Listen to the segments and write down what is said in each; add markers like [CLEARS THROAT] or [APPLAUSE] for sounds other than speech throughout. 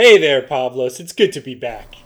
Hey there, Pavlos. It's good to be back.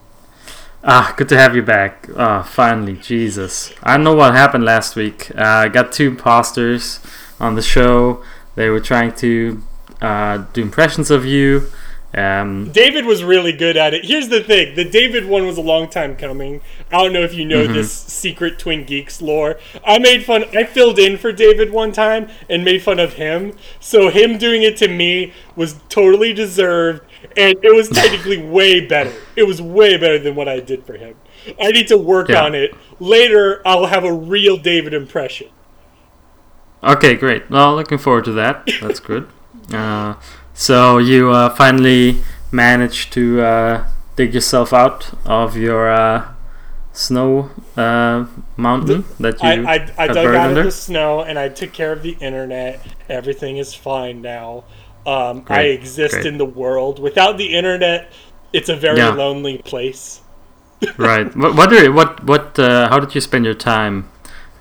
Ah, good to have you back. Ah, finally, Jesus. I know what happened last week. Uh, I got two imposters on the show. They were trying to uh, do impressions of you. Um, David was really good at it. Here's the thing: the David one was a long time coming. I don't know if you know Mhm. this secret Twin Geeks lore. I made fun. I filled in for David one time and made fun of him. So him doing it to me was totally deserved, and it was [LAUGHS] technically way better. It was way better than what I did for him. I need to work Yeah. on it. Later, I'll have a real David impression. okay, great. Well, looking forward to that. That's good. [LAUGHS] Uh, so you uh, finally managed to uh, dig yourself out of your uh, snow uh, mountain that you I, I, I dug out of the snow and I took care of the internet. Everything is fine now. Um, I exist great. in the world. Without the internet, it's a very Yeah. lonely place. [LAUGHS] right. What what are, what what uh, how did you spend your time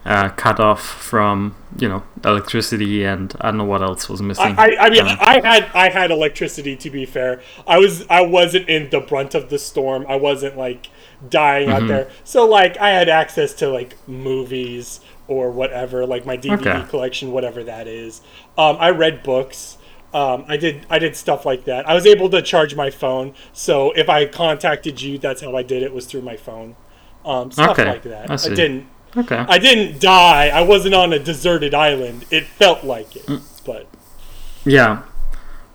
uh, cut off from you know electricity and I don't know what else was missing. I, I, mean, Um, I had I had electricity. To be fair, I was I wasn't in the brunt of the storm. I wasn't like dying out Mhm. there. So like I had access to like movies or whatever, like my DVD Okay. collection, whatever that is. Um, I read books. Um, I did I did stuff like that. I was able to charge my phone. So if I contacted you, that's how I did it was through my phone. Um, stuff Okay, like that. I I, didn't okay. I didn't die. I wasn't on a deserted island. It felt like it, Mm. but. yeah.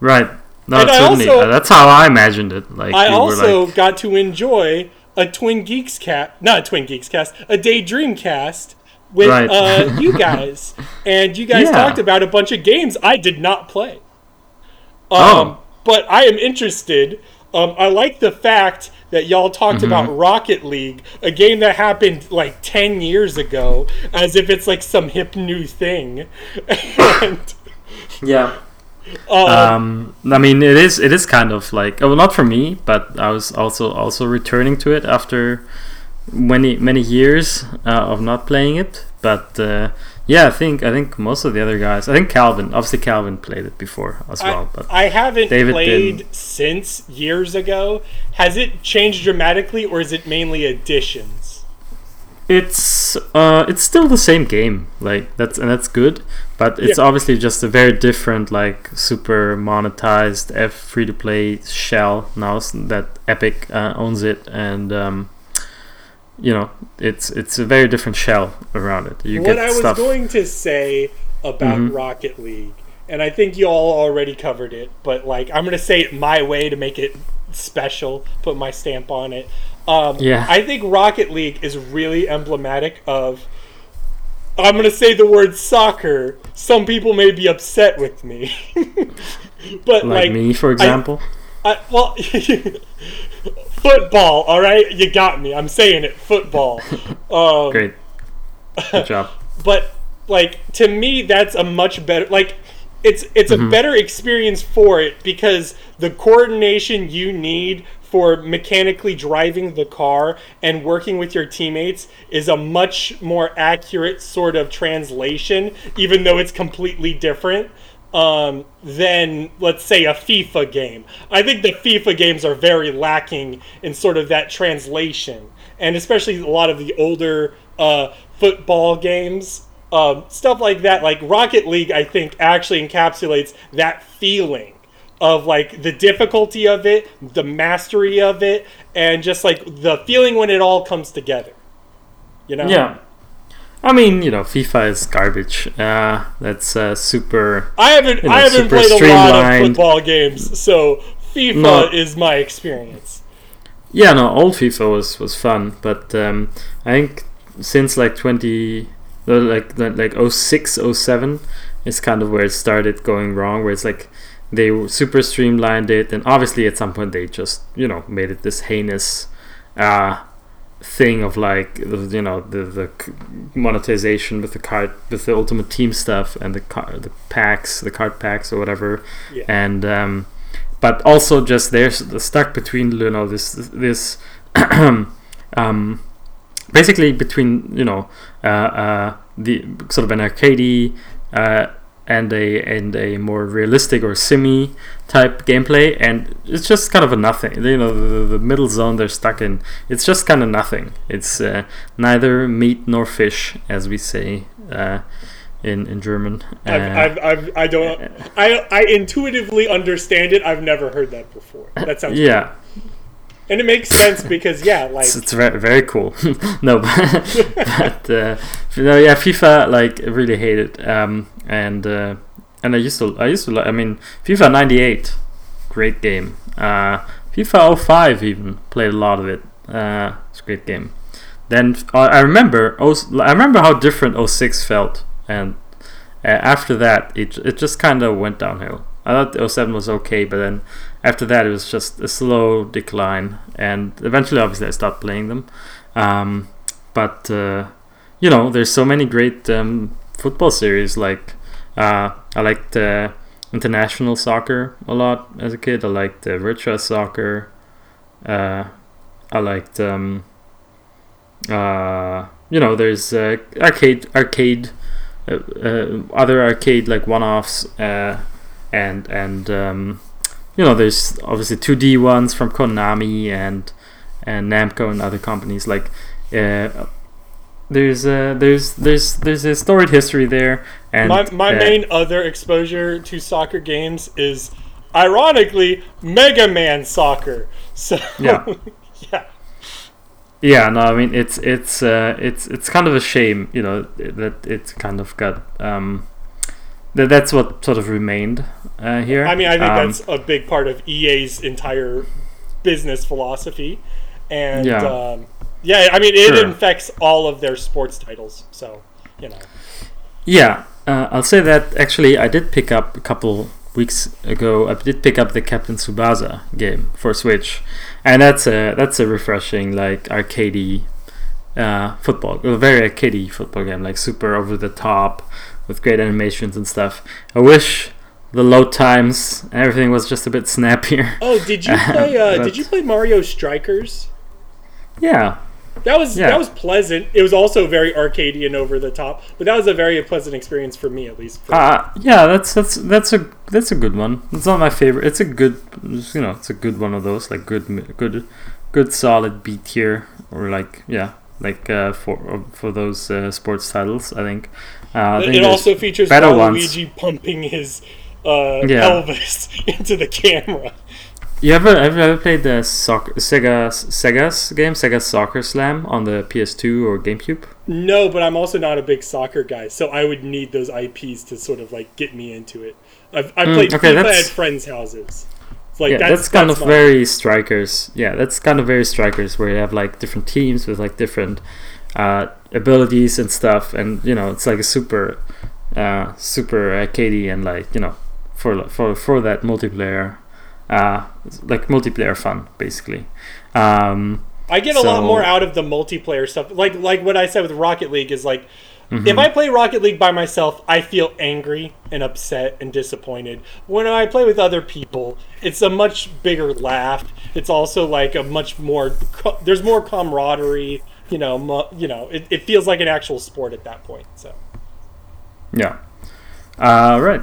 Right. No, And certainly. also- uh, that's how I imagined it. Like I also like, got to enjoy a Twin Geeks cast, not a Twin Geeks cast, a Daydream cast with Right. uh, [LAUGHS] you guys, and you guys Yeah. talked about a bunch of games I did not play. Um, Oh. but I am interested. Um, I like the fact that y'all talked Mm-hmm. about Rocket League, a game that happened like ten years ago, as if it's like some hip new thing. [LAUGHS] and, yeah. um, Um, I mean, it is. It is kind of like, well, not for me, but I was also also returning to it after many many years uh, of not playing it. But uh, yeah, I think I think most of the other guys. I think Calvin, obviously Calvin played it before as well. I, But I haven't David played didn't. since years ago. Has it changed dramatically, or is it mainly additions? it's uh it's still the same game like that's and that's good but it's Yeah. obviously just a very different like super monetized f free to play shell now that epic uh, owns it and um you know it's it's a very different shell around it you what get I was stuff going to say about Mhm. Rocket League, and I think you all already covered it, but like I'm gonna say it my way to make it special, put my stamp on it. Um, Yeah. I think Rocket League is really emblematic of. I'm gonna say the word soccer. Some people may be upset with me, [LAUGHS] but like, like, me for example I, well, [LAUGHS] football. All right, you got me. I'm saying it. Football. [LAUGHS] Um, great good job [LAUGHS] but like to me that's a much better like it's it's a better experience for it because the coordination you need for mechanically driving the car and working with your teammates is a much more accurate sort of translation even though it's completely different um, than let's say a FIFA game. I think the FIFA games are very lacking in sort of that translation, and especially a lot of the older uh, football games, um, stuff like that. Like Rocket League, I think actually encapsulates that feeling of like the difficulty of it, the mastery of it, and just like the feeling when it all comes together. You know? yeah I mean, you know, FIFA is garbage. Uh, that's uh, super. I haven't You know, I haven't played a lot of football games, so FIFA No. is my experience. Yeah, no, old FIFA was was fun, but um, I think since like twenty, uh, like like like 06, 07 is kind of where it started going wrong. Where it's like they super streamlined it, and obviously at some point they just you know made it this heinous uh, thing of like you know the the monetization with the card with the ultimate team stuff and the car the packs the card packs or whatever Yeah. and um, but also just there's the stuck between you know this this [CLEARS THROAT] um, basically between you know uh, uh, the sort of an arcadey uh, and a and a more realistic or simi type gameplay, and it's just kind of a nothing. You know, the, the middle zone they're stuck in. It's just kind of nothing. It's uh, neither meat nor fish, as we say uh, in in German. Uh, I've, I've, I've, I don't. I I intuitively understand it. I've never heard that before. That sounds yeah. and it makes sense because yeah, like It's, it's very, very cool. [LAUGHS] no, but, [LAUGHS] but uh, no, yeah, FIFA like really hate it. Um, and uh, and I used to I used to I mean FIFA '98, great game. Uh, FIFA 05 even played a lot of it. Uh, it's a great game. Then uh, I remember oh, I remember how different 06 felt, and uh, after that it it just kind of went downhill. I thought 07 was okay, but then after that it was just a slow decline, and eventually, obviously, I stopped playing them. Um, but uh, you know, there's so many great um, football series. Like uh, I liked uh, international soccer a lot as a kid. I liked uh, virtua soccer. Uh, I liked um, uh, you know, there's uh, arcade arcade. Other arcade like one-offs and and um, you know there's obviously 2D ones from Konami and and Namco and other companies like uh, there's uh, there's there's there's a storied history there and my my uh, main other exposure to soccer games is ironically Mega Man Soccer. [LAUGHS] So Yeah. [LAUGHS] yeah. yeah no I mean it's it's uh, it's it's kind of a shame you know that it's kind of got um, that that's what sort of remained uh, here I mean, I think Um, that's a big part of EA's entire business philosophy, and Yeah. um, yeah, I mean, it Sure. infects all of their sports titles. So you know, Yeah, uh, I'll say that actually I did pick up a couple weeks ago. I did pick up the Captain Tsubasa game for Switch, and that's a that's a refreshing like arcadey uh, football, a very arcadey football game, like super over the top with great animations and stuff. I wish the load times and everything was just a bit snappier. oh, did you [LAUGHS] play? Uh, did you play Mario Strikers? Yeah, That was Yeah. that was pleasant. It was also very arcadey and over the top, but that was a very pleasant experience for me, at least. For, Uh, yeah, that's that's that's a that's a good one. It's not my favorite. It's a good, you know, it's a good one of those like good good good solid B tier or like yeah like uh, for for those uh, sports titles. I think. Uh, I think it also features better ones. Pumping his uh, Yeah. pelvis [LAUGHS] into the camera. You ever have you ever played the soccer Sega Sega's game Sega Soccer Slam on the PS2 or GameCube? No, but I'm also not a big soccer guy, so I would need those IPs to sort of like get me into it. I've, I Mm, played okay, FIFA at friends' houses. It's like yeah, that's, that's, kind that's of my- very strikers. Yeah, that's kind of very strikers where you have like different teams with like different uh, abilities and stuff, and you know it's like a super, uh, super arcadey and like you know for for for that multiplayer, uh, like multiplayer fun basically. Um, I get a lot more out of the multiplayer stuff. Like like what I said with Rocket League is like Mm-hmm. if I play Rocket League by myself, I feel angry and upset and disappointed. When I play with other people, it's a much bigger laugh. It's also like a much more there's more camaraderie. You know, you know, it, it feels like an actual sport at that point. So yeah, uh, right,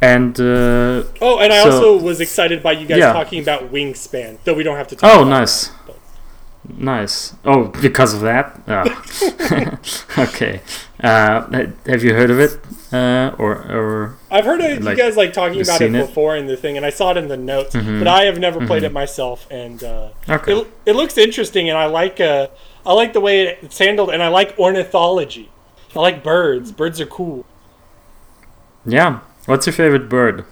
and uh, oh, and I So- also was excited by you guys Yeah. talking about Wingspan, though we don't have to. talk Oh, about nice. that, Nice. Oh, because of that. Oh. [LAUGHS] okay. Uh, have you heard of it? Uh, or or I've heard of Like, you guys like talking about it it? before in the thing, and I saw it in the notes, Mhm. but I have never played it myself. And uh, okay? it, it looks interesting, and I like uh, I like the way it's handled, and I like ornithology. I like birds. Birds are cool. Yeah. What's your favorite bird?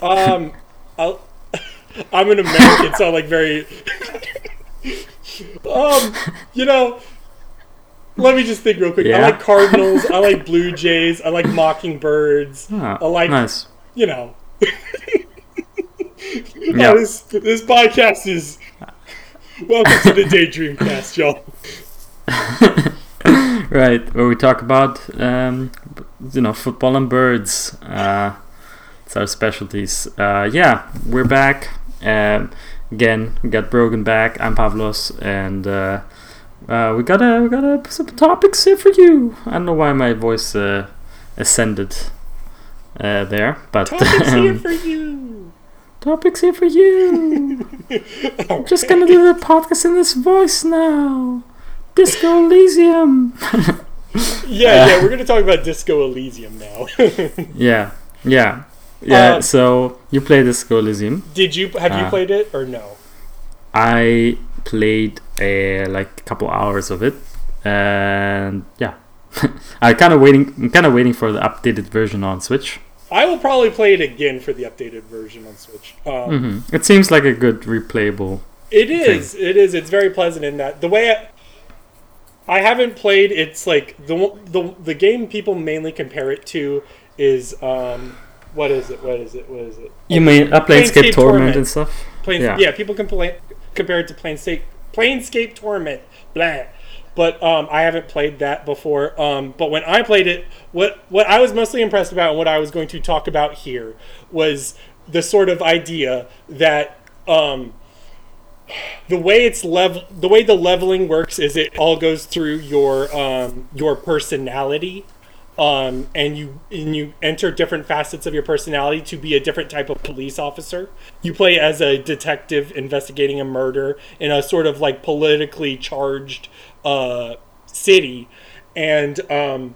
Um, I'll, I'm an American, so I'm like very. um, you know, let me just think real quick. I like cardinals. I like blue jays. I like mockingbirds. Ah, I like nice. you know. [LAUGHS] Yeah. Oh, this this podcast is welcome to the Daydream Cast, y'all. [LAUGHS] right, where we talk about um, you know football and birds. Uh, it's our specialties. Uh, yeah, we're back. Um, again, we got Brogan back. I'm Pavlos, and uh, uh, we got a we got a, some topics here for you. I don't know why my voice uh, ascended uh, there. But Topics here [LAUGHS] for you. topics here for you. [LAUGHS] I'm just gonna do the podcast in this voice now. Disco Elysium. [LAUGHS] [LAUGHS] Yeah, yeah, we're gonna talk about Disco Elysium now. [LAUGHS] Yeah, yeah, yeah. Uh, so you play Disco Elysium. Did you have you Uh, played it or no? I played a like a couple hours of it, and yeah, [LAUGHS] I kind of waiting. I'm kind of waiting for the updated version on Switch. I will probably play it again for the updated version on Switch. Um, hmm It seems like a good replayable. It is. It is. It's very pleasant in that the way I, I haven't played. It's like the the the game people mainly compare it to is um what is it? What is it? What is it? You mean uh, Planescape Planescape Torment Torment. and stuff? Planes, Yeah. yeah. people can play, compare it to Planescape Planescape Torment. Blah. But um, I haven't played that before. Um, but when I played it, what what I was mostly impressed about, and what I was going to talk about here, was the sort of idea that um, the way it's level, the way the leveling works is it all goes through your um, your personality, um, and you and you enter different facets of your personality to be a different type of police officer. You play as a detective investigating a murder in a sort of like politically charged uh, city, and um,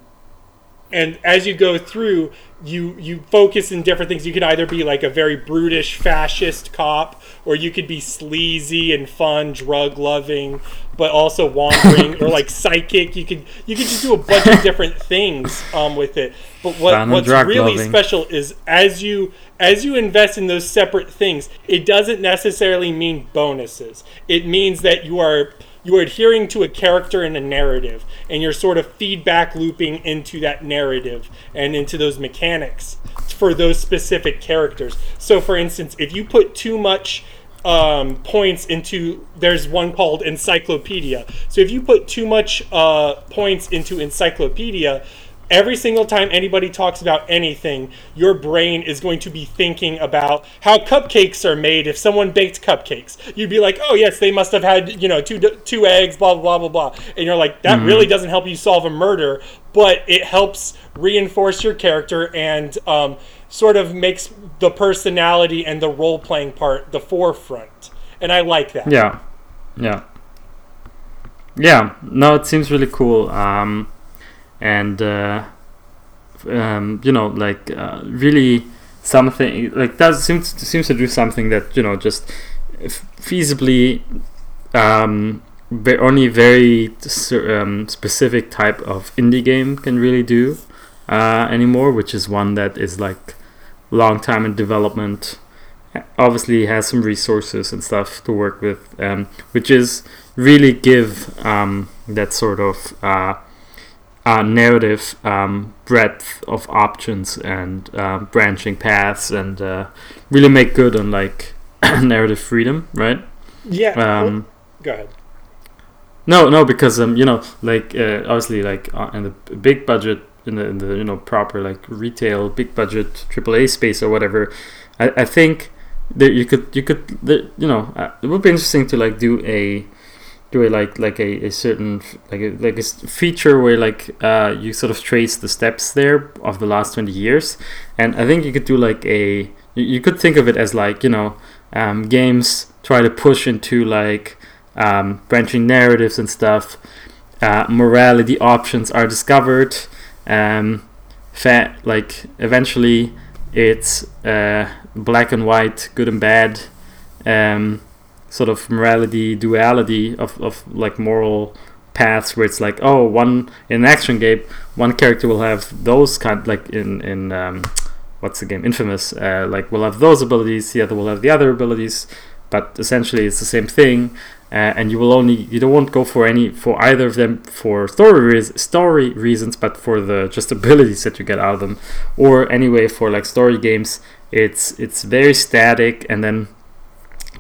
and as you go through you you focus in different things. You could either be like a very brutish fascist cop or you could be sleazy and fun drug loving but also wandering or like [LAUGHS] psychic. You could you could just do a bunch of different things um, with it. But what, what's really loving. special is as you as you invest in those separate things it doesn't necessarily mean bonuses. It means that you are you are adhering to a character and a narrative and you're sort of feedback looping into that narrative and into those mechanics for those specific characters. So for instance if you put too much um, points into there's one called encyclopedia. So if you put too much uh, points into encyclopedia every single time anybody talks about anything, your brain is going to be thinking about how cupcakes are made. If someone baked cupcakes, you'd be like, "Oh yes, they must have had you know two two eggs, blah blah blah blah blah," and you're like, "That really doesn't help you solve a murder, but it helps reinforce your character and um, sort of makes the personality and the role playing part the forefront." And I like that. Yeah, yeah, yeah. No, it seems really cool. Um, and uh, um, you know, like uh, really something like that seems seems to do something that you know just feasibly um, only very um, specific type of indie game can really do uh, anymore, which is one that is like long time in development. Obviously, has some resources and stuff to work with, um, which is really give um, that sort of uh, uh, narrative um, breadth of options and uh, branching paths, and uh, really make good on like [COUGHS] narrative freedom, right? Yeah. well, Um, go ahead. no, no, because um, you know, like uh, obviously, like uh, in the big budget, in the, in the you know proper like retail big budget AAA space or whatever, I, I think that you could you could you know uh, it would be interesting to like do a do like like a, a certain like a, like a feature where like uh, you sort of trace the steps there of the last 20 years. And i think you could do like a you, you could think of it as like you know um, games try to push into like um, branching narratives and stuff. Uh, morality options are discovered. Um, fa- like eventually it's uh, black and white good and bad. Um, sort of morality duality of, of like moral paths where it's like oh one in action game one character will have those kind like in in um, what's the game? Infamous uh, like will have those abilities the other will have the other abilities but essentially it's the same thing uh, and you will only you don't won't go for any for either of them for story reas story reasons but for the just [LAUGHS] abilities that you get out of them. Or anyway for like story games it's it's very static and then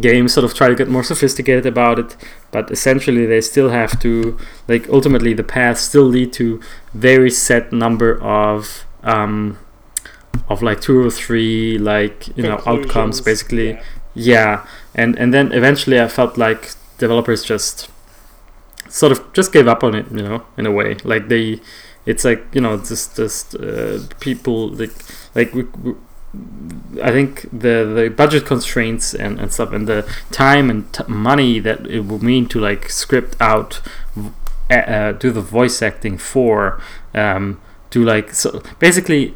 games sort of try to get more sophisticated about it but essentially they still have to like ultimately the paths still lead to very set number of um of like two or three like you know outcomes basically. yeah. yeah. And and then eventually i felt like developers just sort of just gave up on it you know in a way. Like they it's like you know just just uh, people like like we, we, I think the the budget constraints and, and stuff and the time and t- money that it will mean to like script out uh, uh, do the voice acting for um, do like so basically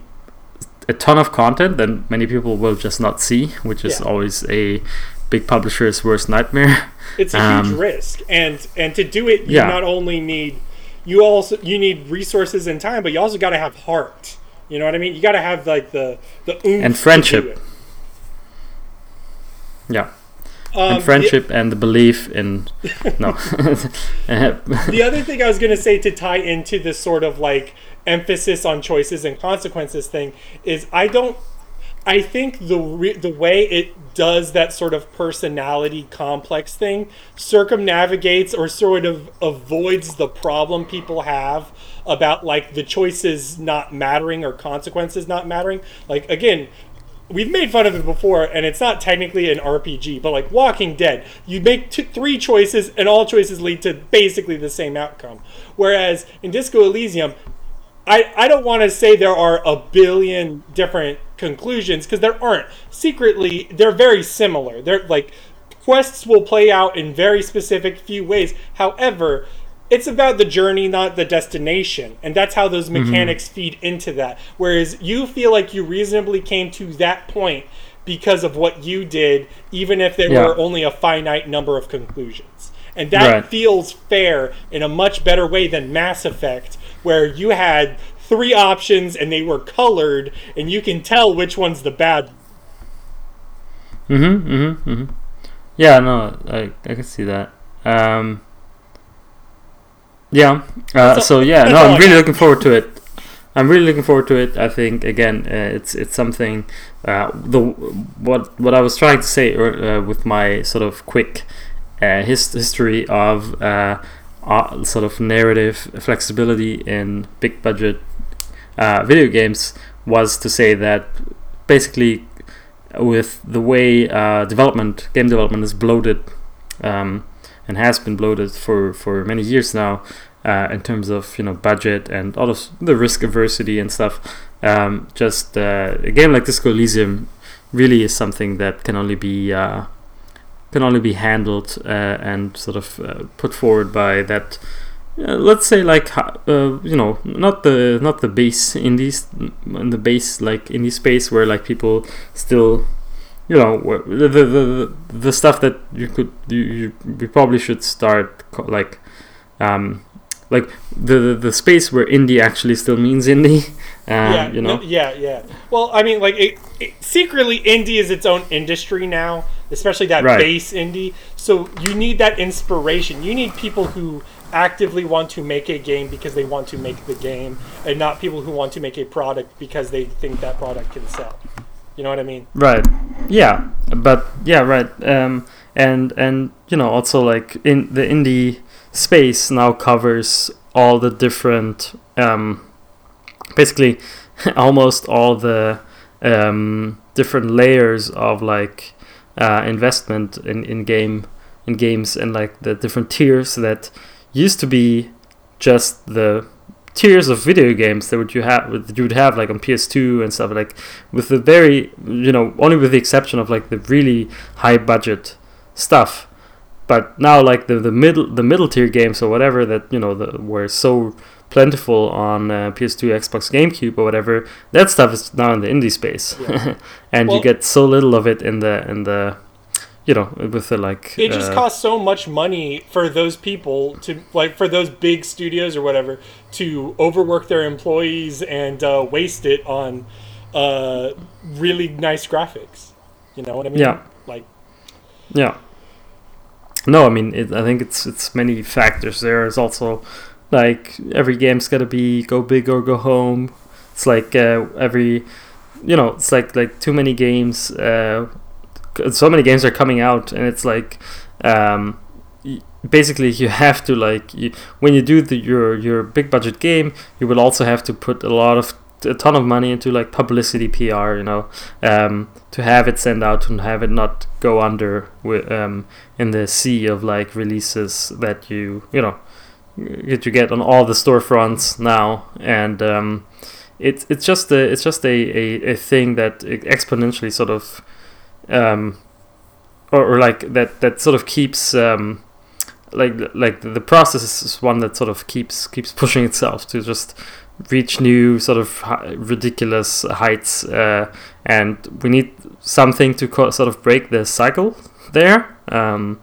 a ton of content that many people will just not see which is Yeah. always a big publisher's worst nightmare [LAUGHS] it's a Um, huge risk and and to do it you Yeah. not only need you also you need resources and time but you also got to have heart you know what i mean? You got to have like the the oomph And friendship. yeah. Um, and friendship and the belief in [LAUGHS] no. The, [LAUGHS] the other thing i was going to say to tie into this sort of like emphasis on choices and consequences thing is i don't I think the re- the way it does that sort of personality complex thing circumnavigates or sort of avoids the problem people have about like the choices not mattering or consequences not mattering. Like again, we've made fun of it before, and it's not technically an RPG, but like Walking Dead, you make three choices, and all choices lead to basically the same outcome. Whereas in Disco Elysium, I, I don't want to say there are a billion different conclusions because there aren't. Secretly, they're very similar. They're like quests will play out in very specific few ways. However, it's about the journey, not the destination. And that's how those mechanics feed into that. Whereas you feel like you reasonably came to that point because of what you did, even if there Yeah. were only a finite number of conclusions. And that Right. feels fair in a much better way than Mass Effect, where you had three options and they were colored, and you can tell which one's the bad. Mm-hmm. Mm-hmm. mm-hmm. Yeah, no, I I can see that. Um, yeah. Uh, so yeah, no, I'm really looking forward to it. I'm really looking forward to it. I think again, uh, it's it's something. Uh, the what what I was trying to say uh, with my sort of quick uh, his, history of uh, uh, sort of narrative flexibility in big budget uh, video games was to say that basically with the way uh, development game development is bloated um, and has been bloated for, for many years now uh, in terms of you know budget and all of the risk aversity and stuff. Um, just uh, a game like Disco Elysium really is something that can only be uh, can only be handled uh, and sort of uh, put forward by that uh, let's say like you know not the not the base indies in the base like indie space where like people still you know the the, the, the stuff that you could you, you, probably should start like um like the, the the space where indie actually still means indie [LAUGHS] um, yeah, you know no- yeah, yeah. Well, I mean, like, it, it, secretly, indie is its own industry now, especially that Right. base indie. So you need that inspiration. You need people who actively want to make a game because they want to make the game, and not people who want to make a product because they think that product can sell. You know what I mean? Right. Yeah. But yeah, right. Um, and and you know also like in the indie space now covers all the different um, basically [LAUGHS] almost all the um, different layers of like uh, investment in, in game in games and like the different tiers that used to be just the tiers of video games that would you have that you would have like on PS2 and stuff like with the very you know only with the exception of like the really high budget stuff but now like the, the middle the middle tier games or whatever that you know the, were so plentiful on uh, PS2 Xbox GameCube or whatever that stuff is now in the indie space Yeah. [LAUGHS] and Well- you get so little of it in the in the you know with the like It just uh, costs so much money for those people to like for those big studios or whatever to overwork their employees and uh, waste it on uh, really nice graphics. You know what I mean? Yeah. Like Yeah. No, I mean, it, I think it's it's many factors. There is also like every game's got to be go big or go home. It's like uh, every, you know, it's like like too many games. So many games are coming out, and it's like, um, basically you [LAUGHS] have to like you, when you do the, your your big budget game, you will also have to put a lot of a ton of money into like publicity PR. You know, um, to have it send out and have it not go under wi- um, in the sea of like releases that you you know that you get on all the storefronts now, and um, it's it's just a it's just a, a, a thing that exponentially sort of um, or, or like that that sort of keeps um, like like the process is one that sort of keeps keeps pushing itself to just reach new sort of ridiculous heights uh, and we need something to sort of break the cycle there. Um,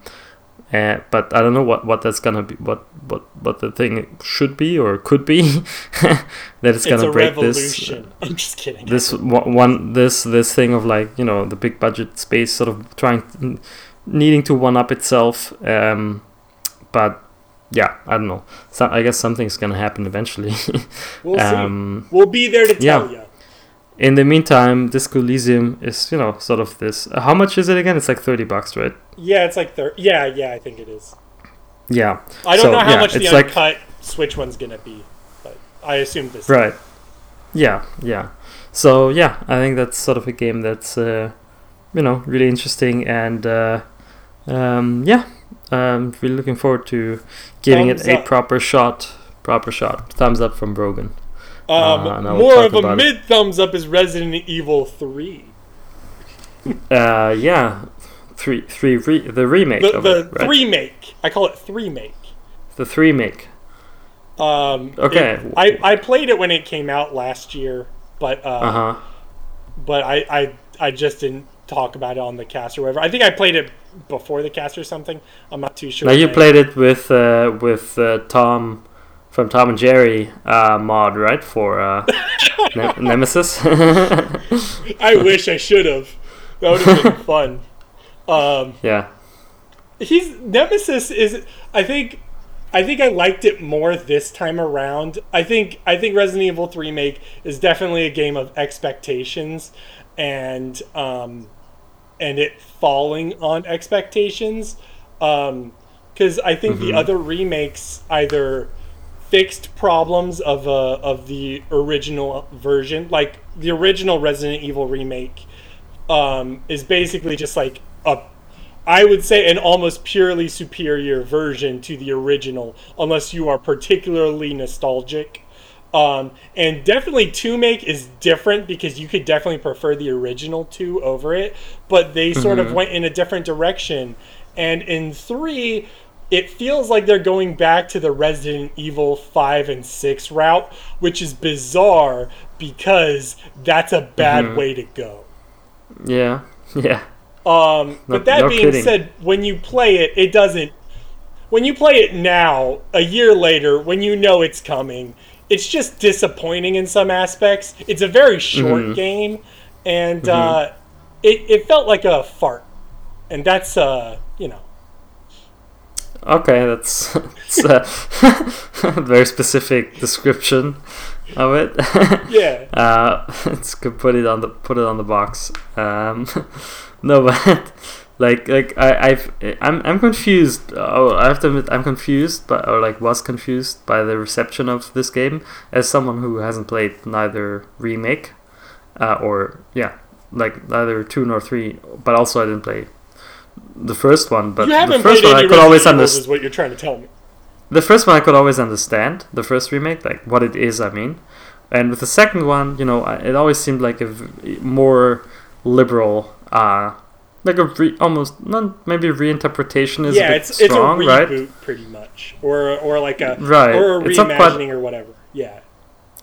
uh, but I don't know what, what that's gonna be what what what the thing should be or could be [LAUGHS] that it's, it's gonna break revolution. this. [LAUGHS] I'm just kidding. This one this this thing of like you know the big budget space sort of trying needing to one up itself. Um, but yeah, I don't know. So I guess something's gonna happen eventually. [LAUGHS] we'll um, see. We'll be there to tell yeah. you. In the meantime, Disco Elysium is you know sort of this. How much is it again? It's like thirty bucks, right? Yeah, it's like thirty. Yeah, yeah, I think it is. Yeah. I don't so, know how yeah, much the uncut like, Switch one's gonna be, but I assume this. Right. Yeah, yeah. So yeah, I think that's sort of a game that's uh, you know really interesting and uh, um, yeah, I'm really looking forward to giving Thumbs it a up. proper shot. Proper shot. Thumbs up from Brogan. Um, uh, more of a mid thumbs up is Resident Evil Three. Uh, yeah, three, three, re- the remake. The, the it, right? three make. I call it three make. The three make. Um, okay. It, I I played it when it came out last year, but uh, uh-huh. but I, I I just didn't talk about it on the cast or whatever. I think I played it before the cast or something. I'm not too sure. Now you played it with uh, with uh, Tom from Tom and Jerry uh, mod, right? For uh, [LAUGHS] ne- Nemesis. [LAUGHS] I wish I should have. That would have been [LAUGHS] fun. Um, yeah. He's Nemesis is. I think. I think I liked it more this time around. I think I think Resident Evil 3 make is definitely a game of expectations and um, and it falling on expectations. Because um, I think mm-hmm. the other remakes either fixed problems of uh, of the original version, like the original Resident Evil remake, um, is basically just like a I would say an almost purely superior version to the original, unless you are particularly nostalgic. Um, and definitely two make is different because you could definitely prefer the original two over it, but they sort mm-hmm. of went in a different direction. And in three, it feels like they're going back to the Resident Evil 5 and 6 route, which is bizarre because that's a bad mm-hmm. way to go. Yeah, [LAUGHS] yeah. Um, no, but that no being kidding. said, when you play it, it doesn't. When you play it now, a year later, when you know it's coming, it's just disappointing in some aspects. It's a very short mm-hmm. game, and mm-hmm. uh, it, it felt like a fart. And that's, uh, Okay, that's, that's a [LAUGHS] very specific description of it. [LAUGHS] yeah. Uh, it's good. Put it on the put it on the box. Um, [LAUGHS] no, but like like I I've I'm I'm confused. Oh, I have to admit I'm confused, but or like was confused by the reception of this game as someone who hasn't played neither remake, uh, or yeah, like neither two nor three. But also I didn't play the first one, but the first one I could always understand. Is what you're trying to tell me. The first one I could always understand. The first remake, like what it is, I mean. And with the second one, you know, it always seemed like a v- more liberal, uh, like a re- almost not maybe reinterpretation is yeah, it's, strong, it's a reboot, right? Pretty much, or or like a right. or a reimagining quite, or whatever. Yeah.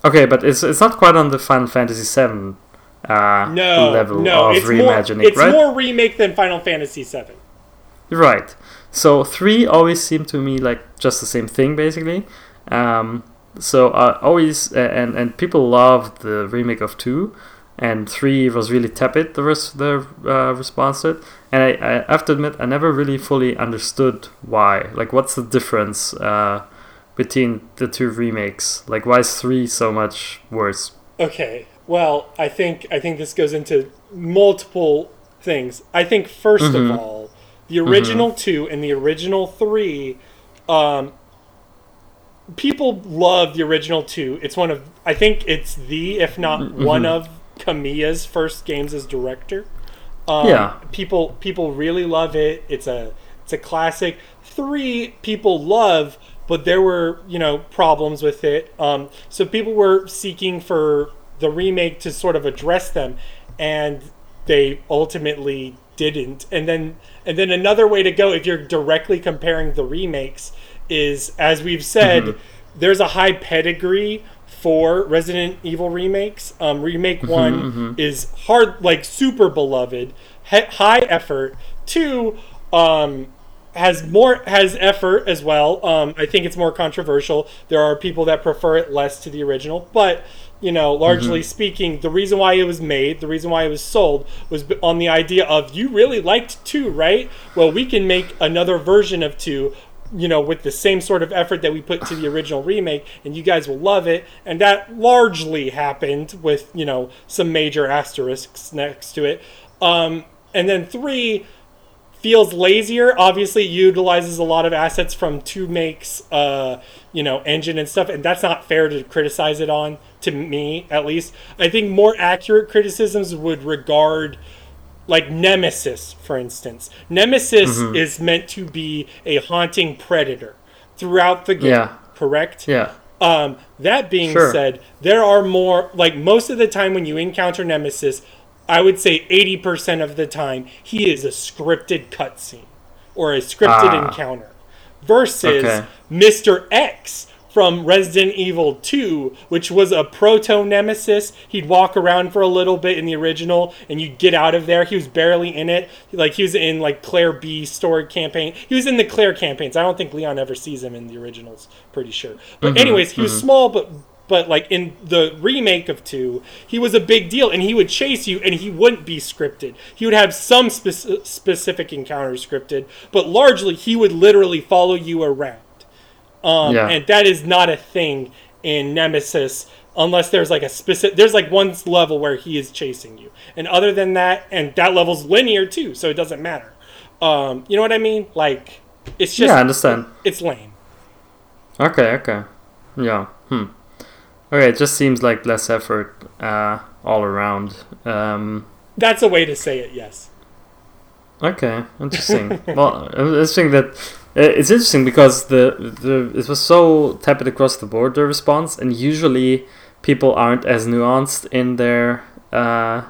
Okay, but it's it's not quite on the Final Fantasy VII uh, no, level no, of it's reimagining, more, it's right? more remake than Final Fantasy VII. Right. So three always seemed to me like just the same thing, basically. Um, so I always and and people loved the remake of two, and three was really tepid. The res- the uh, response to it, and I, I have to admit I never really fully understood why. Like, what's the difference uh, between the two remakes? Like, why is three so much worse? Okay, well, I think I think this goes into multiple things. I think 1st mm-hmm. of all, the original mm-hmm. two and the original three, um, people love the original two. It's one of I think it's the if not mm-hmm. one of Kamiya's first games as director. Um, yeah, people people really love it. It's a it's a classic. Three people love, but there were you know problems with it. Um, so people were seeking for the remake to sort of address them, and they ultimately didn't. And then and then another way to go if you're directly comparing the remakes is as we've said, mm-hmm. there's a high pedigree for Resident Evil remakes. Um, remake mm-hmm, one mm-hmm. is hard, like super beloved, he- high effort. Two um, has more has effort as well. Um, I think it's more controversial. There are people that prefer it less to the original, but you know, largely mm-hmm. speaking, the reason why it was made, the reason why it was sold, was on the idea of you really liked two, right? Well, we can make another version of two you know, with the same sort of effort that we put to the original remake, and you guys will love it. And that largely happened with, you know, some major asterisks next to it. Um, and then three feels lazier. Obviously, utilizes a lot of assets from 2 Makes, uh, you know, engine and stuff, and that's not fair to criticize it on, to me at least. I think more accurate criticisms would regard like Nemesis, for instance. Nemesis mm-hmm. is meant to be a haunting predator throughout the game, yeah. correct? Yeah. Um, that being sure. said, there are more, like most of the time when you encounter Nemesis, I would say 80% of the time, he is a scripted cutscene or a scripted ah. encounter. Versus okay. Mr. X, from Resident Evil 2, which was a proto nemesis. He'd walk around for a little bit in the original and you'd get out of there. He was barely in it. Like he was in like Claire B story campaign. He was in the Claire campaigns. I don't think Leon ever sees him in the originals, pretty sure. But mm-hmm, anyways, he mm-hmm. was small but but like in the remake of 2 he was a big deal and he would chase you and he wouldn't be scripted he would have some spe- specific encounters scripted but largely he would literally follow you around um, yeah. And that is not a thing in Nemesis unless there's like a specific there's like one level where he is chasing you. And other than that and that level's linear too so it doesn't matter. Um you know what i mean? Like it's just yeah i understand. it's lame. Okay okay. Yeah hmm. Okay it just seems like less effort uh all around. Um that's a way to say it yes. okay interesting. [LAUGHS] Well interesting that it's interesting because the the it was so tepid across the board the response, and usually people aren't as nuanced in their uh,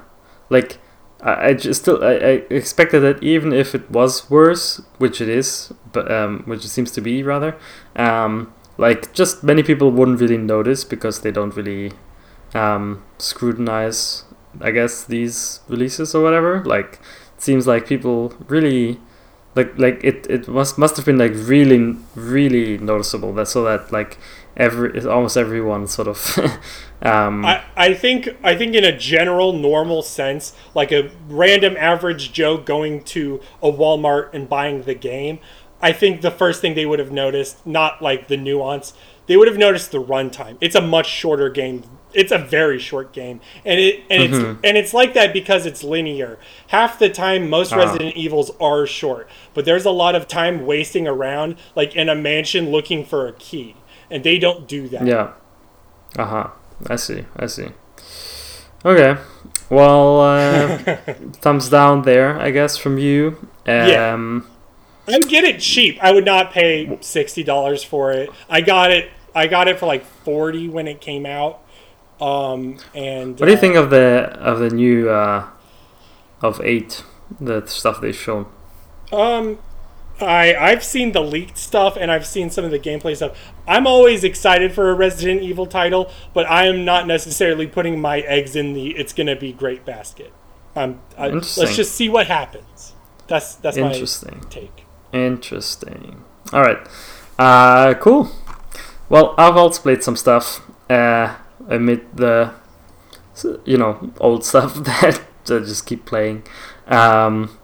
like. I, I just still I, I expected that even if it was worse, which it is, but um, which it seems to be rather, um, like just many people wouldn't really notice because they don't really um, scrutinize, I guess, these releases or whatever. Like, it seems like people really like like it, it must must have been like really really noticeable that so that like every almost everyone sort of [LAUGHS] um I, I think i think in a general normal sense like a random average joe going to a walmart and buying the game i think the first thing they would have noticed not like the nuance they would have noticed the runtime. It's a much shorter game it's a very short game, and it and mm-hmm. it's and it's like that because it's linear. Half the time, most uh Resident Evils are short, but there's a lot of time wasting around, like in a mansion looking for a key, and they don't do that. Yeah. Uh huh. I see. I see. Okay. Well, uh, [LAUGHS] thumbs down there, I guess, from you. Um, yeah. I get it cheap. I would not pay sixty dollars for it. I got it. I got it for like forty when it came out. Um, and what do you uh, think of the of the new uh, of eight, the stuff they've shown? Um, I I've seen the leaked stuff and I've seen some of the gameplay stuff. I'm always excited for a Resident Evil title, but I am not necessarily putting my eggs in the "it's gonna be great" basket. Um, I, let's just see what happens. That's that's Interesting. my take. Interesting. All right. Uh, cool. Well, I've also played some stuff. Uh, amid the you know old stuff [LAUGHS] that I just keep playing. Um,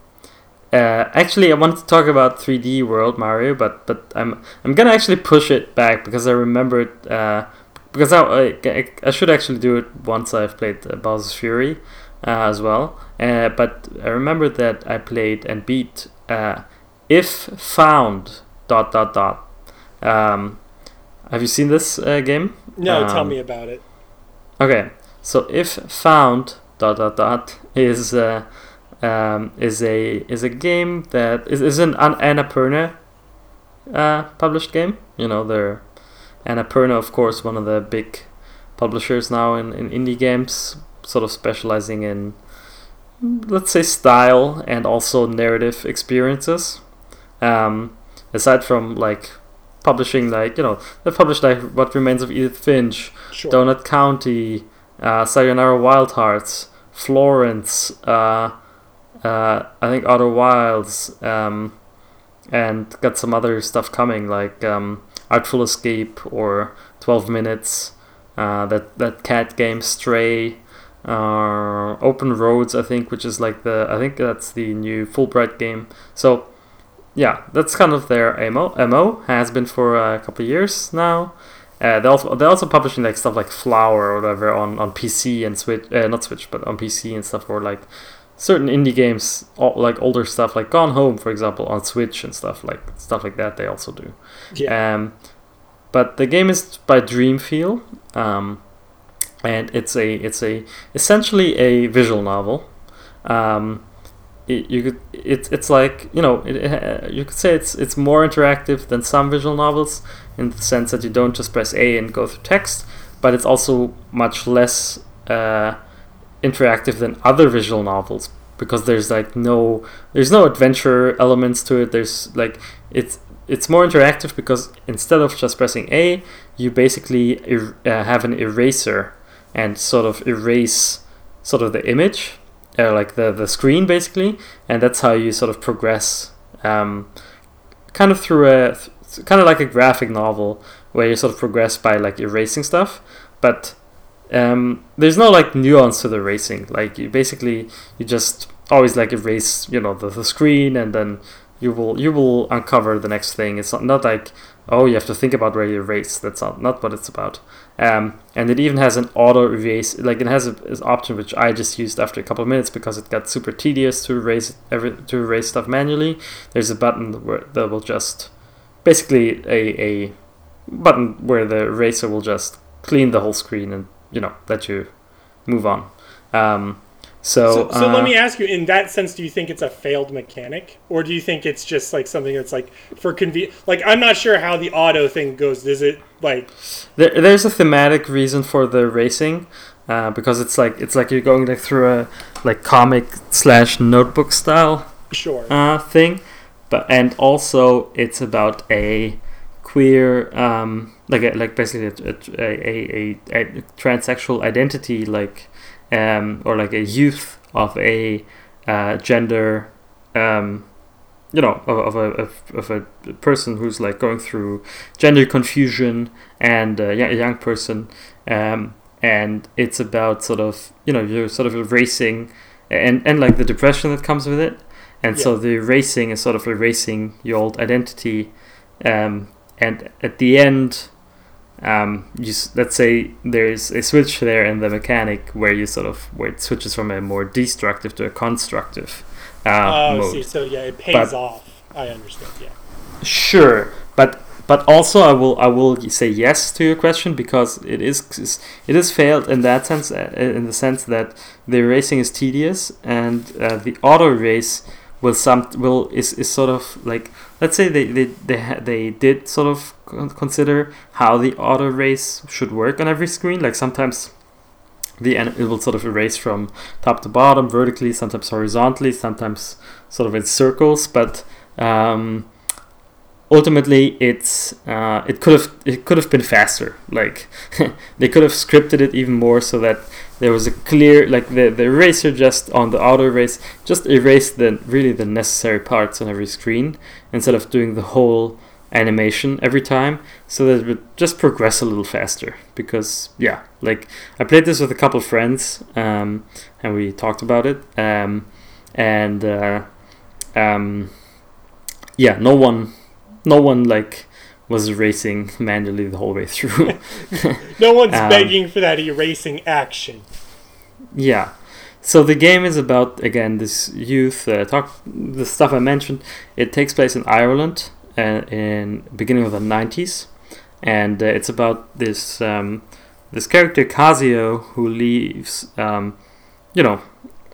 uh, actually, I wanted to talk about 3D World Mario, but but I'm I'm gonna actually push it back because I remembered uh, because I, I, I should actually do it once I've played uh, Bowser's Fury uh, as well. Uh, but I remember that I played and beat uh, if found dot dot dot. Um, have you seen this uh, game? No, um, tell me about it. Okay, so if found dot dot dot is uh, um, is a is a game that is is an Annapurna uh, published game. You know, they're Annapurna, of course, one of the big publishers now in, in indie games, sort of specializing in, let's say, style and also narrative experiences. Um, aside from like publishing, like you know, they've published like What Remains of Edith Finch, Sure. Donut County, uh, Sayonara Wild Hearts, Florence, uh, uh, I think Outer Wilds, um, and got some other stuff coming like um, Artful Escape or 12 Minutes, uh, that, that cat game Stray, uh, Open Roads, I think, which is like the, I think that's the new Fullbright game. So, yeah, that's kind of their MO, MO has been for a couple of years now. Uh, they also they're also publishing like stuff like Flower or whatever on, on PC and Switch, uh, not Switch, but on PC and stuff, or like certain indie games, all, like older stuff, like Gone Home, for example, on Switch and stuff like stuff like that. They also do. Yeah. Um, but the game is by Dreamfeel, um, and it's a it's a essentially a visual novel. Um, it, you could it's it's like you know it, uh, you could say it's it's more interactive than some visual novels in the sense that you don't just press A and go through text, but it's also much less uh, interactive than other visual novels because there's like no there's no adventure elements to it. There's like it's it's more interactive because instead of just pressing A, you basically er- uh, have an eraser and sort of erase sort of the image, uh, like the the screen basically, and that's how you sort of progress, um, kind of through a kind of like a graphic novel where you sort of progress by like erasing stuff, but um, there's no like nuance to the erasing. Like you basically you just always like erase you know the, the screen and then you will you will uncover the next thing. It's not, not like oh you have to think about where you erase. That's not not what it's about. Um, and it even has an auto erase. Like it has a, an option which I just used after a couple of minutes because it got super tedious to erase every to erase stuff manually. There's a button where that will just basically a a button where the eraser will just clean the whole screen and you know let you move on. Um, so, So, so uh, let me ask you, in that sense, do you think it's a failed mechanic, or do you think it's just like something that's like for conven? Like, I'm not sure how the auto thing goes. Is it like There, there's a thematic reason for the racing, uh, because it's like it's like you're going like through a like comic slash notebook style sure? uh, thing, but and also it's about a queer um, like a, like basically a, a, a, a, a transsexual identity like um, or like a youth of a uh, gender um, you know of, of a of, of a person who's like going through gender confusion and uh, yeah, a young person um, and it's about sort of you know you're sort of erasing and and like the depression that comes with it. And so the erasing is sort of erasing your old identity um, and at the end um, you let's say there's a switch there in the mechanic where you sort of where it switches from a more destructive to a constructive uh, oh, mode see, so yeah, it pays But- off. I understand. Yeah. Sure, but but also I will I will say yes to your question because it is it is failed in that sense uh, in the sense that the racing is tedious and uh, the auto race will some will is, is sort of like let's say they they they, they did sort of consider how the auto race should work on every screen. Like sometimes the it will sort of erase from top to bottom vertically sometimes horizontally sometimes sort of in circles. But um, ultimately it's uh, it could have it could have been faster. Like [LAUGHS] they could have scripted it even more so that there was a clear like the the eraser just on the auto erase just erased the really the necessary parts on every screen instead of doing the whole animation every time so that it would just progress a little faster because yeah like i played this with a couple of friends um, and we talked about it um, and uh, um, yeah no one no one like was racing manually the whole way through [LAUGHS] No one's [LAUGHS] Um, begging for that erasing action. Yeah. So the game is about again this youth uh, talk the stuff i mentioned. It takes place in ireland uh, in beginning of the 90s and uh, it's about this um, this character Kasio who leaves um, you know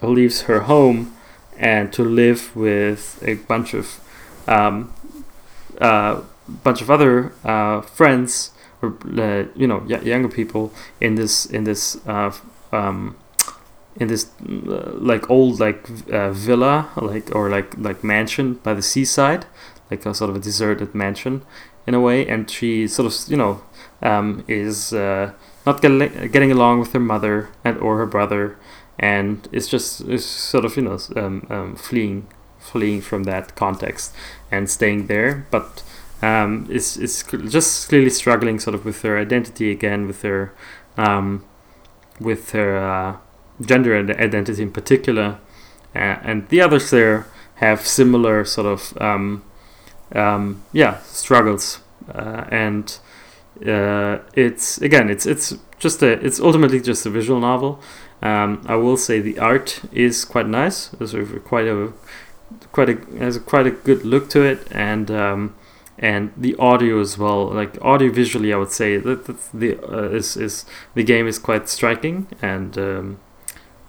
who leaves her home and to live with a bunch of um, uh, bunch of other uh, friends or uh, you know younger people in this in this um, in this uh, like old like uh, villa like or like like mansion by the seaside like a sort of a deserted mansion in a way. And she sort of you know um, is uh, not get- getting along with her mother and or her brother. And it's just is sort of you know um, um, fleeing fleeing from that context and staying there. But um, is just clearly struggling sort of with her identity again with her um, with her uh, gender identity in particular uh, and the others there have similar sort of um, um, yeah struggles uh, and uh, it's again it's it's just a it's ultimately just a visual novel. Um, I will say the art is quite nice it's quite a quite a has quite a good look to it and um, and the audio as well like audio visually I would say that, that the uh, is is the game is quite striking and um,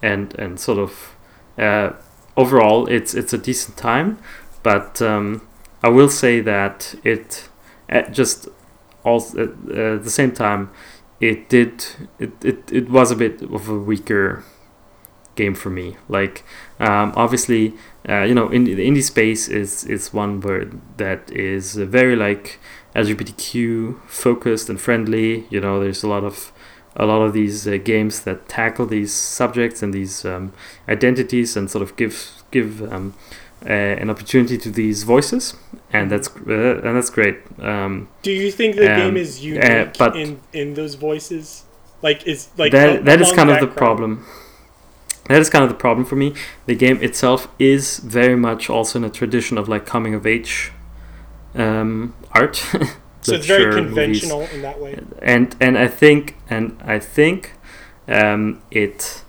and and sort of uh, overall it's it's a decent time but um, I will say that it just also at uh, the same time it did it, it, it was a bit of a weaker game for me. Like um, obviously uh, you know in the indie space is is one word that is very like LGBTQ focused and friendly. You know there's a lot of a lot of these uh, games that tackle these subjects and these um, identities and sort of give give um, uh, an opportunity to these voices, and that's uh, and that's great. Um, Do you think the game is uh, unique but in in those voices? Like is like that that is kind of the problem. That is kind of the problem for me. The game itself is very much also in a tradition of like coming of age um, art. [LAUGHS] So it's very Literature, movies. conventional in that way. and and I think and I think um, it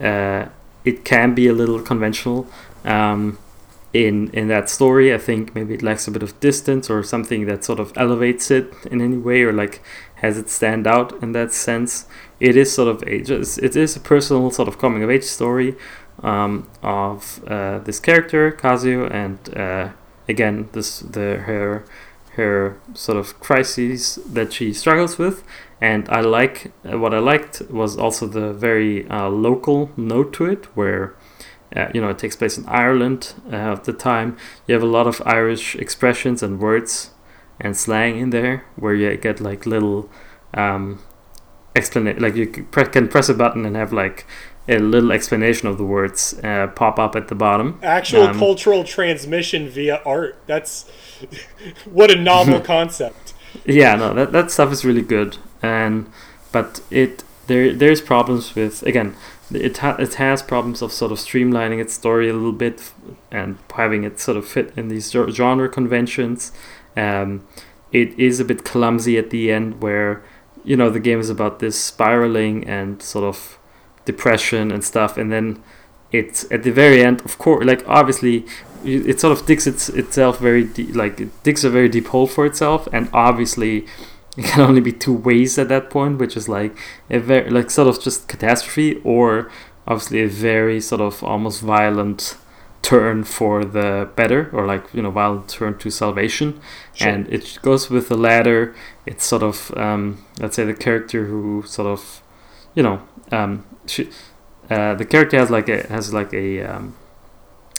uh, it can be a little conventional um, in in that story. I think maybe it lacks a bit of distance or something that sort of elevates it in any way or like has it stand out in that sense. It is sort of a it is a personal sort of coming of age story um, of uh, this character Kasio and uh, again this the her her sort of crises that she struggles with. And I like uh, what I liked was also the very uh, local note to it where uh, you know it takes place in Ireland uh, at the time. You have a lot of Irish expressions and words and slang in there where you get like little um, explanation like you can press a button and have like a little explanation of the words uh, pop up at the bottom Actual Um, cultural transmission via art. That's [LAUGHS] what a novel [LAUGHS] concept. yeah no that, that stuff is really good and but it there there's problems with again it ha- it has problems of sort of streamlining its story a little bit and having it sort of fit in these genre conventions um, it is a bit clumsy at the end where you know the game is about this spiraling and sort of depression and stuff and then it's at the very end of course like obviously it sort of digs its, itself very deep like it digs a very deep hole for itself and obviously [LAUGHS] it can only be two ways at that point which is like a very like sort of just catastrophe or obviously a very sort of almost violent turn for the better or like you know violent turn to salvation Sure. and it goes with the latter it's sort of um, let's say the character who sort of you know um, she, uh, the character has like a has like a um,